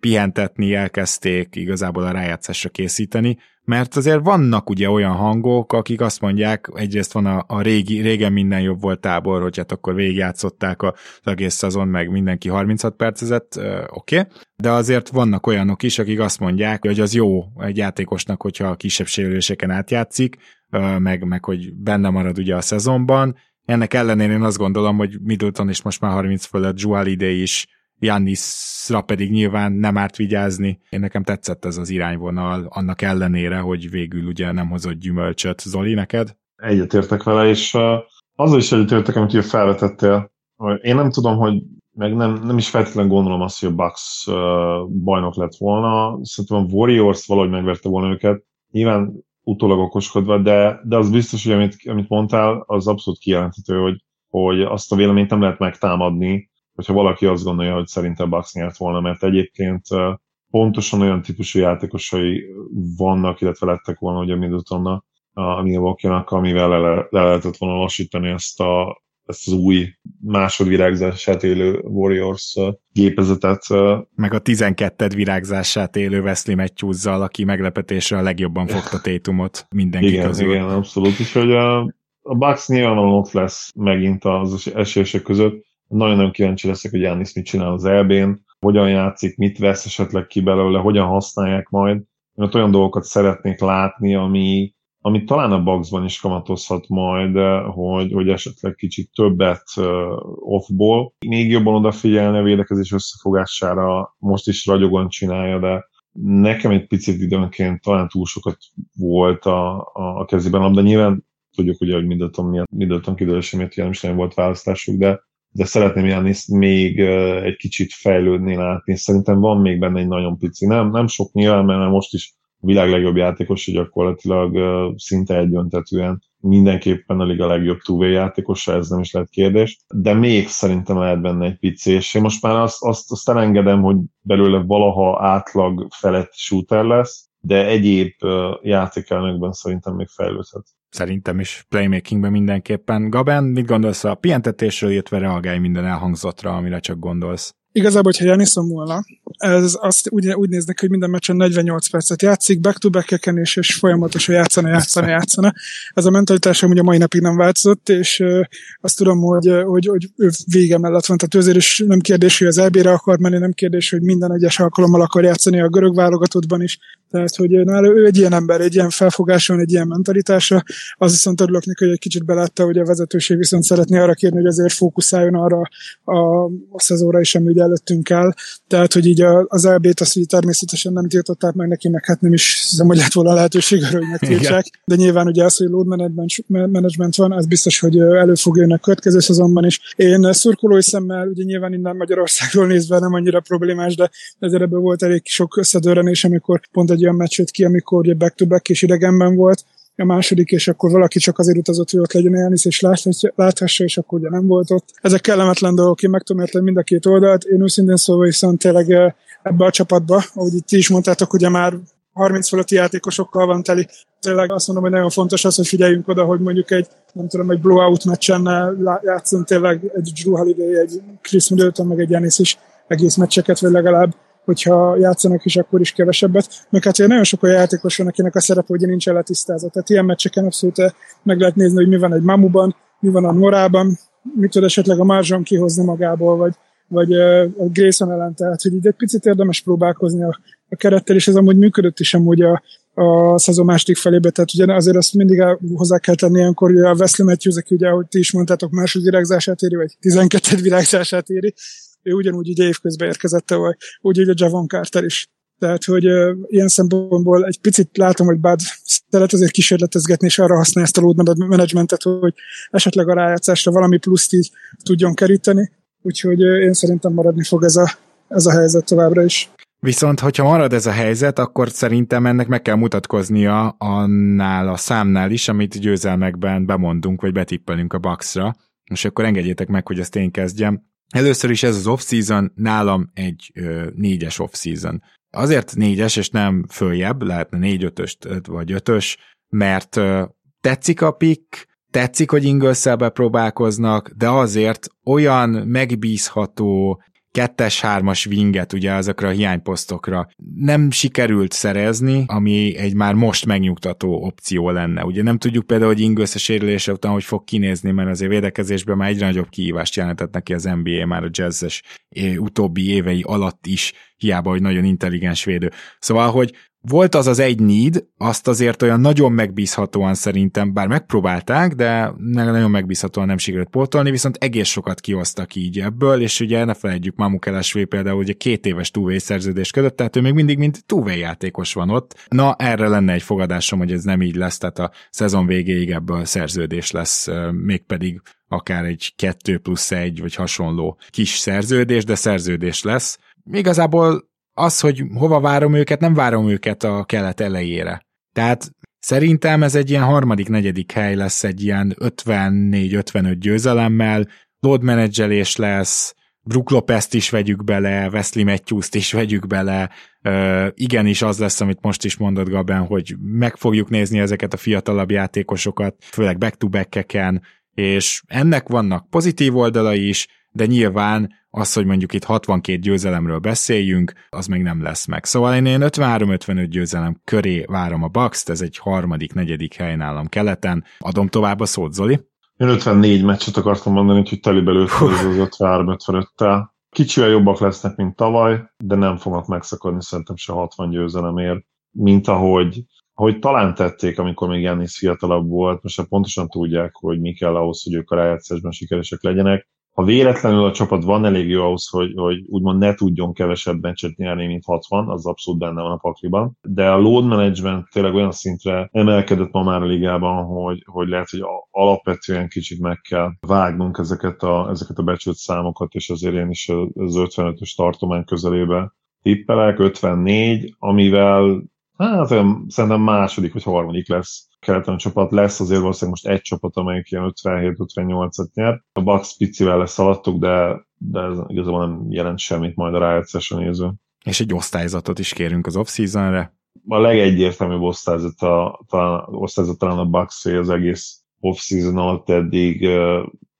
pihentetni, elkezdték igazából a rájátszásra készíteni, mert azért vannak ugye olyan hangok, akik azt mondják, egyrészt van a, a régi, régen minden jobb volt tábor, hogy hát akkor végigjátszották az egész szezon, meg mindenki 36 percezett, oké, okay. de azért vannak olyanok is, akik azt mondják, hogy az jó egy játékosnak, hogyha a kisebb sérüléseken átjátszik, meg, meg hogy benne marad ugye a szezonban. Ennek ellenére én azt gondolom, hogy Middleton is most már 30 fölött, Joel Ide is Jannisra pedig nyilván nem árt vigyázni. Én nekem tetszett ez az irányvonal, annak ellenére, hogy végül ugye nem hozott gyümölcsöt. Zoli, neked? Egyetértek vele, és azzal is egyetértek, amit ugye felvetettél. Én nem tudom, hogy meg nem, nem is feltétlenül gondolom azt, hogy a Bucks bajnok lett volna. Szerintem a Warriors valahogy megverte volna őket. Nyilván utólag okoskodva, de, de az biztos, hogy amit, amit mondtál, az abszolút kijelenthető, hogy, hogy azt a véleményt nem lehet megtámadni, hogyha valaki azt gondolja, hogy szerintem Bucks nyert volna, mert egyébként pontosan olyan típusú játékosai vannak, illetve lettek volna ugye Middletonnak, a Milwaukee-nak, amivel le, le lehetett volna lassítani ezt, a, ezt az új másodvirágzását élő Warriors gépezetet. Meg a 12 virágzását élő Wesley matthews aki meglepetésre a legjobban fogta [laughs] Tétumot mindenki igen, közül. Igen, abszolút. Úgyhogy a, a Bucks nyilvánvalóan ott lesz megint az esélyesek között. Nagyon-nagyon kíváncsi leszek, hogy Jánisz mit csinál az EB-n, hogyan játszik, mit vesz esetleg ki belőle, hogyan használják majd. Én ott olyan dolgokat szeretnék látni, ami, ami talán a Bugsban is kamatozhat majd, hogy, hogy esetleg kicsit többet offból. Még jobban odafigyelni a védekezés összefogására, most is ragyogon csinálja, de nekem egy picit időnként talán túl sokat volt a, a, a kezében, de nyilván tudjuk ugye, hogy Middleton, miatt, Middleton kidőlése miatt nem is nem volt választásuk, de de szeretném Janiszt még egy kicsit fejlődni, látni. Szerintem van még benne egy nagyon pici. Nem, nem sok nyilván, mert most is a világ legjobb játékos, hogy gyakorlatilag szinte egyöntetően mindenképpen a liga legjobb túvé játékosa, ez nem is lehet kérdés, de még szerintem lehet benne egy pici, és én most már azt, azt, azt elengedem, hogy belőle valaha átlag felett shooter lesz, de egyéb játékelnökben szerintem még fejlődhet. Szerintem is playmakingben mindenképpen. Gaben, mit gondolsz a pihentetésről, illetve reagálj minden elhangzottra, amire csak gondolsz? Igazából, hogyha Janison volna, ez azt úgy, úgy néznek, hogy minden meccsen 48 percet játszik, back to back és, és folyamatosan játszana, játszana, játszana. Ez a mentalitás ugye a mai napig nem változott, és azt tudom, hogy, hogy, hogy ő vége mellett van. Tehát azért is nem kérdés, hogy az EB-re akar menni, nem kérdés, hogy minden egyes alkalommal akar játszani a görög válogatottban is. Tehát, hogy nála ő egy ilyen ember, egy ilyen felfogáson, egy ilyen mentalitása. Az viszont örülök neki, hogy egy kicsit belátta, hogy a vezetőség viszont szeretné arra kérni, hogy azért fókuszáljon arra a, a szezóra is, ami előttünk áll. Tehát, hogy így az LB-t azt hogy természetesen nem tiltották meg neki, meg hát nem is hiszem, hogy lett volna lehetőség arra, hogy megtiltsák. De nyilván ugye az, hogy load management, management van, az biztos, hogy elő fog jönni a következő szezonban is. Én szurkolói szemmel, ugye nyilván innen Magyarországról nézve nem annyira problémás, de ezért ebből volt elég sok összedőrenés, amikor pont egy olyan meccs ki, amikor ugye back-to-back és idegenben volt, a második, és akkor valaki csak azért utazott, hogy ott legyen Janis, és láthassa, és akkor ugye nem volt ott. Ezek kellemetlen dolgok, én meg tudom érteni mind a két oldalt. Én őszintén szólva viszont tényleg ebbe a csapatba, ahogy itt is mondtátok, ugye már 30 fölötti játékosokkal van teli. Tényleg azt mondom, hogy nagyon fontos az, hogy figyeljünk oda, hogy mondjuk egy, nem tudom, egy blowout meccsen játszunk tényleg egy Drew Holiday, egy Chris Middleton, meg egy Janis is egész meccseket, vagy legalább hogyha játszanak is, akkor is kevesebbet. Meg hát nagyon sok olyan játékos van, akinek a szerepe ugye nincs letisztázva. Tehát ilyen meccseken abszolút eh, meg lehet nézni, hogy mi van egy Mamuban, mi van a Norában, mit tud esetleg a Marzson kihozni magából, vagy, vagy eh, a Grayson ellen. Tehát, hogy így egy picit érdemes próbálkozni a, a kerettel, és ez amúgy működött is amúgy a, a szezon második felébe, tehát ugye azért azt mindig hozzá kell tenni ilyenkor, hogy a Wesley Matthews, aki ugye, ahogy ti is mondtátok, második virágzását éri, vagy 12 virágzását éri, ő ugyanúgy ugye évközben érkezett, vagy úgy ugye Javon Carter is. Tehát, hogy uh, ilyen szempontból egy picit látom, hogy Bud szeret azért kísérletezgetni, és arra használja ezt a load managementet, hogy esetleg a rájátszásra valami pluszt így tudjon keríteni. Úgyhogy uh, én szerintem maradni fog ez a, ez a helyzet továbbra is. Viszont, hogyha marad ez a helyzet, akkor szerintem ennek meg kell mutatkoznia annál a számnál is, amit győzelmekben bemondunk, vagy betippelünk a Bucksra. És akkor engedjétek meg, hogy ezt én kezdjem. Először is ez az off-season, nálam egy ö, négyes off-season. Azért négyes, és nem följebb, lehetne négy ötöst vagy ötös, mert ö, tetszik a pick, tetszik, hogy ingles próbálkoznak, de azért olyan megbízható, kettes-hármas winget ugye ezekre a hiányposztokra nem sikerült szerezni, ami egy már most megnyugtató opció lenne. Ugye nem tudjuk például, hogy Ingles a sérülése után hogy fog kinézni, mert azért védekezésben már egyre nagyobb kihívást jelentett neki az NBA már a jazzes utóbbi évei alatt is, hiába, hogy nagyon intelligens védő. Szóval, hogy volt az az egy need, azt azért olyan nagyon megbízhatóan szerintem, bár megpróbálták, de nagyon megbízhatóan nem sikerült pótolni, viszont egész sokat kihoztak így ebből, és ugye ne felejtjük Mamu Kelesvé például ugye két éves túvé szerződés ködött, tehát ő még mindig mint túvé játékos van ott. Na, erre lenne egy fogadásom, hogy ez nem így lesz, tehát a szezon végéig ebből szerződés lesz, mégpedig akár egy kettő plusz egy, vagy hasonló kis szerződés, de szerződés lesz. Igazából az, hogy hova várom őket, nem várom őket a kelet elejére. Tehát szerintem ez egy ilyen harmadik, negyedik hely lesz egy ilyen 54-55 győzelemmel, load menedzselés lesz, Brook Lopez-t is vegyük bele, Wesley Matthews-t is vegyük bele, uh, igenis az lesz, amit most is mondott Gaben, hogy meg fogjuk nézni ezeket a fiatalabb játékosokat, főleg back-to-back-eken, és ennek vannak pozitív oldalai is, de nyilván az, hogy mondjuk itt 62 győzelemről beszéljünk, az még nem lesz meg. Szóval én ilyen 53-55 győzelem köré várom a bucks ez egy harmadik, negyedik hely nálam keleten. Adom tovább a szót, Zoli? Én 54 meccset akartam mondani, hogy telibe lőtt az 53-55-tel. Kicsivel jobbak lesznek, mint tavaly, de nem fognak megszakadni szerintem se 60 győzelemért, mint ahogy ahogy talán tették, amikor még Jannis fiatalabb volt, most pontosan tudják, hogy mi kell ahhoz, hogy ők a rájátszásban sikeresek legyenek ha véletlenül a csapat van elég jó ahhoz, hogy, hogy úgymond ne tudjon kevesebb meccset nyerni, mint 60, az abszolút benne van a pakliban. De a load management tényleg olyan szintre emelkedett ma már a ligában, hogy, hogy lehet, hogy alapvetően kicsit meg kell vágnunk ezeket a, ezeket a becsült számokat, és azért én is az 55-ös tartomány közelébe tippelek, 54, amivel hát szerintem második vagy harmadik lesz keleten csapat lesz, azért valószínűleg most egy csapat, amelyik ilyen 57-58-at nyer. A Bucks picivel lesz alattuk, de, de ez igazából nem jelent semmit majd a rájátszásra néző. És egy osztályzatot is kérünk az off-seasonre. A legegyértelműbb osztályzat, a, talán, osztályzat talán a Bucks az egész off-season alatt eddig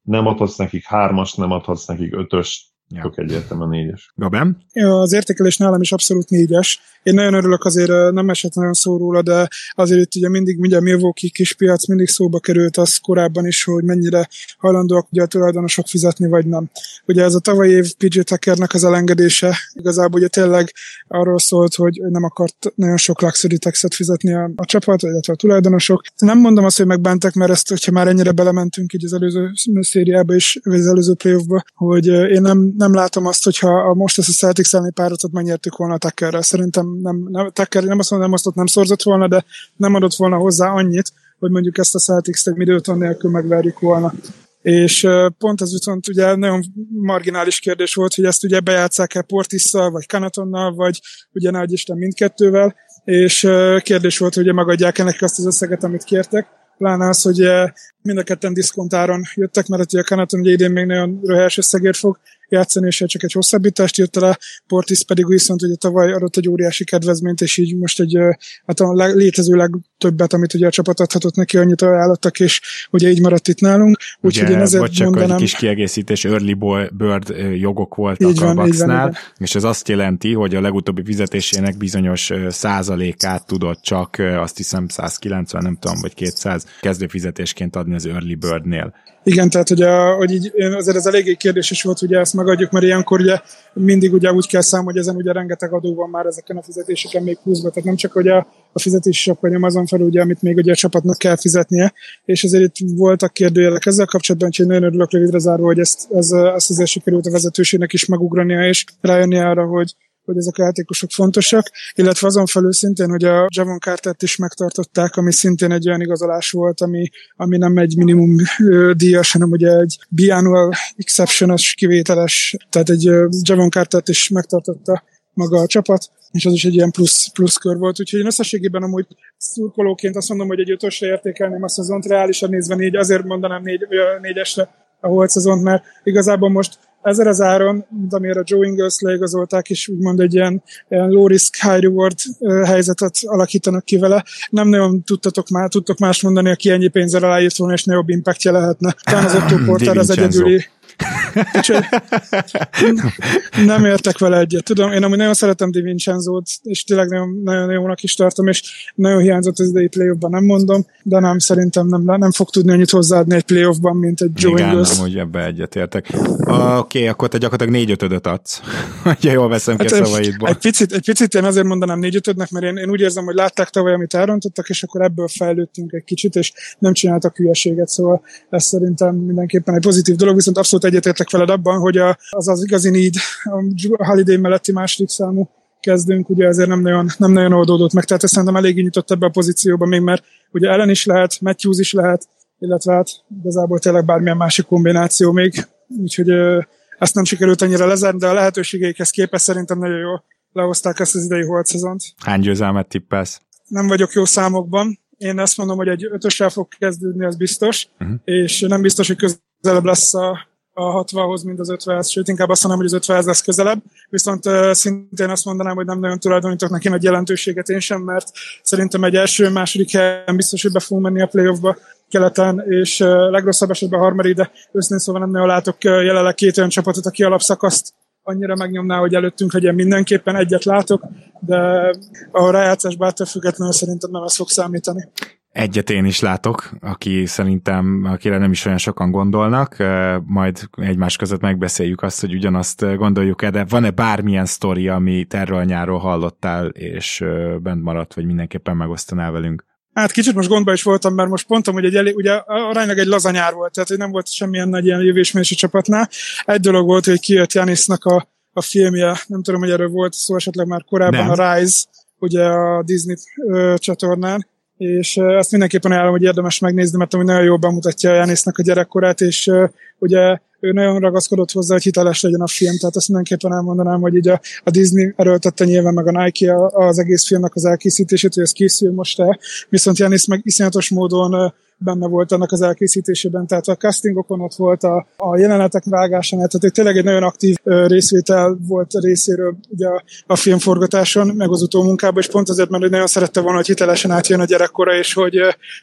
nem adhatsz nekik hármas, nem adhatsz nekik ötös, Ja. Tök egyértelműen négyes. Gabem? Ja, az értékelés nálam is abszolút négyes. Én nagyon örülök azért, nem esett nagyon szó róla, de azért itt ugye mindig ugye a Milwaukee kis piac mindig szóba került az korábban is, hogy mennyire hajlandóak ugye a tulajdonosok fizetni, vagy nem. Ugye ez a tavalyi év PJ Tuckernek az elengedése igazából ugye tényleg arról szólt, hogy nem akart nagyon sok luxury taxet fizetni a, a csapat, illetve a tulajdonosok. Nem mondom azt, hogy megbántak, mert ezt, hogyha már ennyire belementünk így az előző szériába vagy az előző playoffba, hogy én nem, nem látom azt, hogyha most ezt a Celtics elleni páratot megnyertük volna a Tuckerrel. Szerintem nem, nem, Tucker nem azt mondom, nem azt nem szorzott volna, de nem adott volna hozzá annyit, hogy mondjuk ezt a Celtics-t egy Middleton nélkül megverjük volna. És pont ez viszont ugye nagyon marginális kérdés volt, hogy ezt ugye bejátszák-e Portisszal, vagy Kanatonnal, vagy ugye nagy Isten mindkettővel, és kérdés volt, hogy megadják-e nekik azt az összeget, amit kértek pláne az, hogy mind a ketten diszkontáron jöttek, mert ugye a Kanaton ugye idén még nagyon röhelyes összegért fog játszani, és csak egy hosszabbítást írta le, Portis pedig viszont ugye tavaly adott egy óriási kedvezményt, és így most egy hát a létező legtöbbet, amit ugye a csapat adhatott neki, annyit ajánlottak, és ugye így maradt itt nálunk. Úgyhogy én ezért csak mondanám... egy kis kiegészítés, early bird jogok voltak így van, a Bucksnál, és ez azt jelenti, hogy a legutóbbi fizetésének bizonyos százalékát tudott csak azt hiszem 190, nem tudom, vagy 200 kezdőfizetésként adni az early birdnél. Igen, tehát hogy, a, hogy így, azért ez eléggé kérdéses volt, hogy ezt megadjuk, mert ilyenkor ugye mindig ugye úgy kell számolni, hogy ezen ugye rengeteg adó van már ezeken a fizetéseken még pluszban, tehát nem csak hogy a, a fizetések, vagy azon felül, ugye, amit még ugye a csapatnak kell fizetnie, és azért itt voltak kérdőjelek ezzel kapcsolatban, úgyhogy nagyon örülök rövidre zárva, hogy ezt, ez, ezt azért sikerült a vezetőségnek is megugrania, és rájönni arra, hogy, hogy ezek a játékosok fontosak, illetve azon felül szintén, hogy a Javon Cartert is megtartották, ami szintén egy olyan igazolás volt, ami, ami nem egy minimum díjas, hanem ugye egy biannual exceptionos kivételes, tehát egy Javon Cartert is megtartotta maga a csapat, és az is egy ilyen plusz, plusz kör volt. Úgyhogy én összességében amúgy szurkolóként azt mondom, hogy egy ötösre értékelném a szezont, reálisan nézve négy, azért mondanám négy, négyesre a holt szezont, mert igazából most ezer az áron, mint amire a Joe Ingles leigazolták, és úgymond egy ilyen, ilyen low risk, high reward helyzetet alakítanak ki vele. Nem nagyon tudtatok már, tudtok más mondani, aki ennyi pénzzel aláírt volna, és nagyobb impactja lehetne. Talán az [clears throat] Otto Porter az egyedüli, Úgyhogy nem értek vele egyet. Tudom, én amúgy nagyon szeretem Di vincenzo és tényleg nagyon, nagyon jónak is tartom, és nagyon hiányzott az idei playoffban, nem mondom, de nem, szerintem nem, nem fog tudni annyit hozzáadni egy playoffban, mint egy Joe Igen, Ingles. hogy ebbe egyetértek. Oké, okay, akkor te gyakorlatilag négy ötödöt adsz. [laughs] Ugye jól veszem ki hát, a szavaidból. Egy picit, egy picit én azért mondanám négy ötödnek, mert én, én úgy érzem, hogy látták tavaly, amit elrontottak, és akkor ebből fejlődtünk egy kicsit, és nem csináltak hülyeséget, szóval ez szerintem mindenképpen egy pozitív dolog, viszont abszolút egyetértek veled abban, hogy a, az az igazi need, a Holiday melletti második számú kezdünk, ugye ezért nem nagyon, nem nagyon oldódott meg, tehát ezt szerintem eléggé nyitott ebbe a pozícióba még, mert ugye Ellen is lehet, Matthews is lehet, illetve hát igazából tényleg bármilyen másik kombináció még, úgyhogy ezt nem sikerült annyira lezárni, de a lehetőségeikhez képest szerintem nagyon jól lehozták ezt az idei holt szezont. Hány győzelmet tippelsz? Nem vagyok jó számokban. Én azt mondom, hogy egy ötössel fog kezdődni, az biztos, uh-huh. és nem biztos, hogy közelebb lesz a a 60-hoz, mint az 50 sőt, inkább azt mondom, hogy az 50 lesz közelebb. Viszont uh, szintén azt mondanám, hogy nem nagyon tulajdonítok neki nagy jelentőséget én sem, mert szerintem egy első, második helyen biztos, hogy be fogunk menni a playoffba keleten, és uh, legrosszabb esetben harmadik, de őszintén szóval nem nagyon látok uh, jelenleg két olyan csapatot, aki alapszakaszt annyira megnyomná, hogy előttünk legyen mindenképpen egyet látok, de a rájátszásban ettől függetlenül szerintem nem ez fog számítani. Egyet én is látok, aki szerintem, akire nem is olyan sokan gondolnak, majd egymás között megbeszéljük azt, hogy ugyanazt gondoljuk-e, de van-e bármilyen sztori, ami erről a nyáról hallottál, és bent maradt, vagy mindenképpen megosztanál velünk? Hát kicsit most gondba is voltam, mert most pontom, hogy egy elég, ugye aránylag egy lazanyár volt, tehát hogy nem volt semmilyen nagy ilyen jövésmérési csapatnál. Egy dolog volt, hogy kijött Janisnak a, a filmje, nem tudom, hogy erről volt szó esetleg már korábban, nem. a Rise, ugye a Disney ö, csatornán, és ezt mindenképpen ajánlom, hogy érdemes megnézni, mert ami nagyon jól bemutatja Jánisznak a gyerekkorát, és ugye ő nagyon ragaszkodott hozzá, hogy hiteles legyen a film, tehát azt mindenképpen elmondanám, hogy így a, a Disney erőltette nyilván meg a Nike az egész filmnek az elkészítését, hogy ez készül most el, viszont Janis meg iszonyatos módon benne volt annak az elkészítésében, tehát a castingokon ott volt a, a jelenetek vágásán, tehát tényleg egy nagyon aktív részvétel volt a részéről ugye a, a filmforgatáson, meg az utómunkában, és pont azért, mert nagyon szerette volna, hogy hitelesen átjön a gyerekkora, és hogy,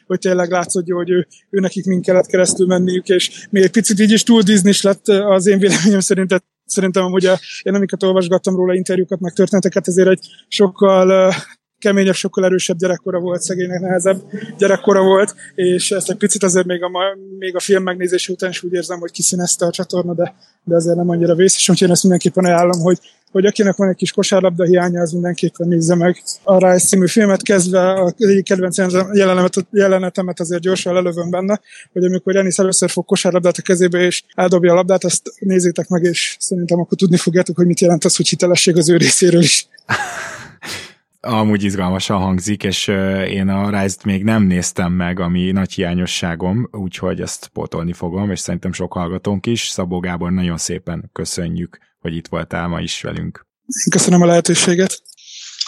hogy tényleg látszott, hogy ő, ő nekik mind kellett keresztül menniük, és még egy picit így is túl disney lett az én véleményem szerint, szerintem ugye én amiket olvasgattam róla interjúkat, meg történeteket, ezért egy sokkal keményebb, sokkal erősebb gyerekkora volt, szegénynek nehezebb gyerekkora volt, és ezt egy picit azért még a, még a film megnézése után is úgy érzem, hogy kiszínezte a csatorna, de, de azért nem annyira vészes, úgyhogy én ezt mindenképpen ajánlom, hogy, hogy akinek van egy kis kosárlabda hiánya, az mindenképpen nézze meg a Rise című filmet, kezdve a egyik kedvenc jelenetet, jelenetemet azért gyorsan lelövöm benne, hogy amikor Janis először fog kosárlabdát a kezébe és eldobja a labdát, azt nézzétek meg, és szerintem akkor tudni fogjátok, hogy mit jelent az, hogy hitelesség az ő részéről is. [laughs] amúgy izgalmasan hangzik, és én a Rise-t még nem néztem meg, ami nagy hiányosságom, úgyhogy ezt pótolni fogom, és szerintem sok hallgatónk is. Szabó Gábor, nagyon szépen köszönjük, hogy itt voltál ma is velünk. Köszönöm a lehetőséget.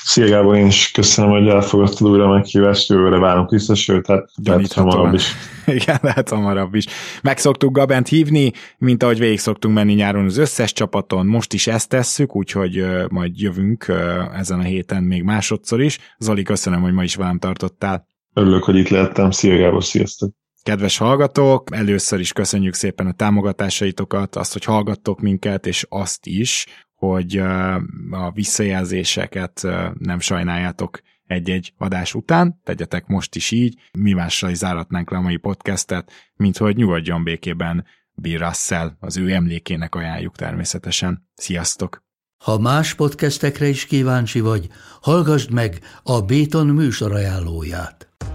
Szia Gábor, én is köszönöm, hogy elfogadtad újra a meghívást, jövőre várunk vissza, sőt, hát lehet hamarabb is. [laughs] Igen, lehet hamarabb is. Meg szoktuk Gabent hívni, mint ahogy végig szoktunk menni nyáron az összes csapaton, most is ezt tesszük, úgyhogy majd jövünk ezen a héten még másodszor is. Zoli, köszönöm, hogy ma is velem tartottál. Örülök, hogy itt lehettem. Szia Gábor, sziasztok! Kedves hallgatók, először is köszönjük szépen a támogatásaitokat, azt, hogy hallgattok minket, és azt is, hogy a visszajelzéseket nem sajnáljátok egy-egy adás után, tegyetek most is így, mi mással is záratnánk le a mai podcastet, mint hogy nyugodjon békében Bill Russell, az ő emlékének ajánljuk természetesen. Sziasztok! Ha más podcastekre is kíváncsi vagy, hallgassd meg a Béton műsor ajánlóját.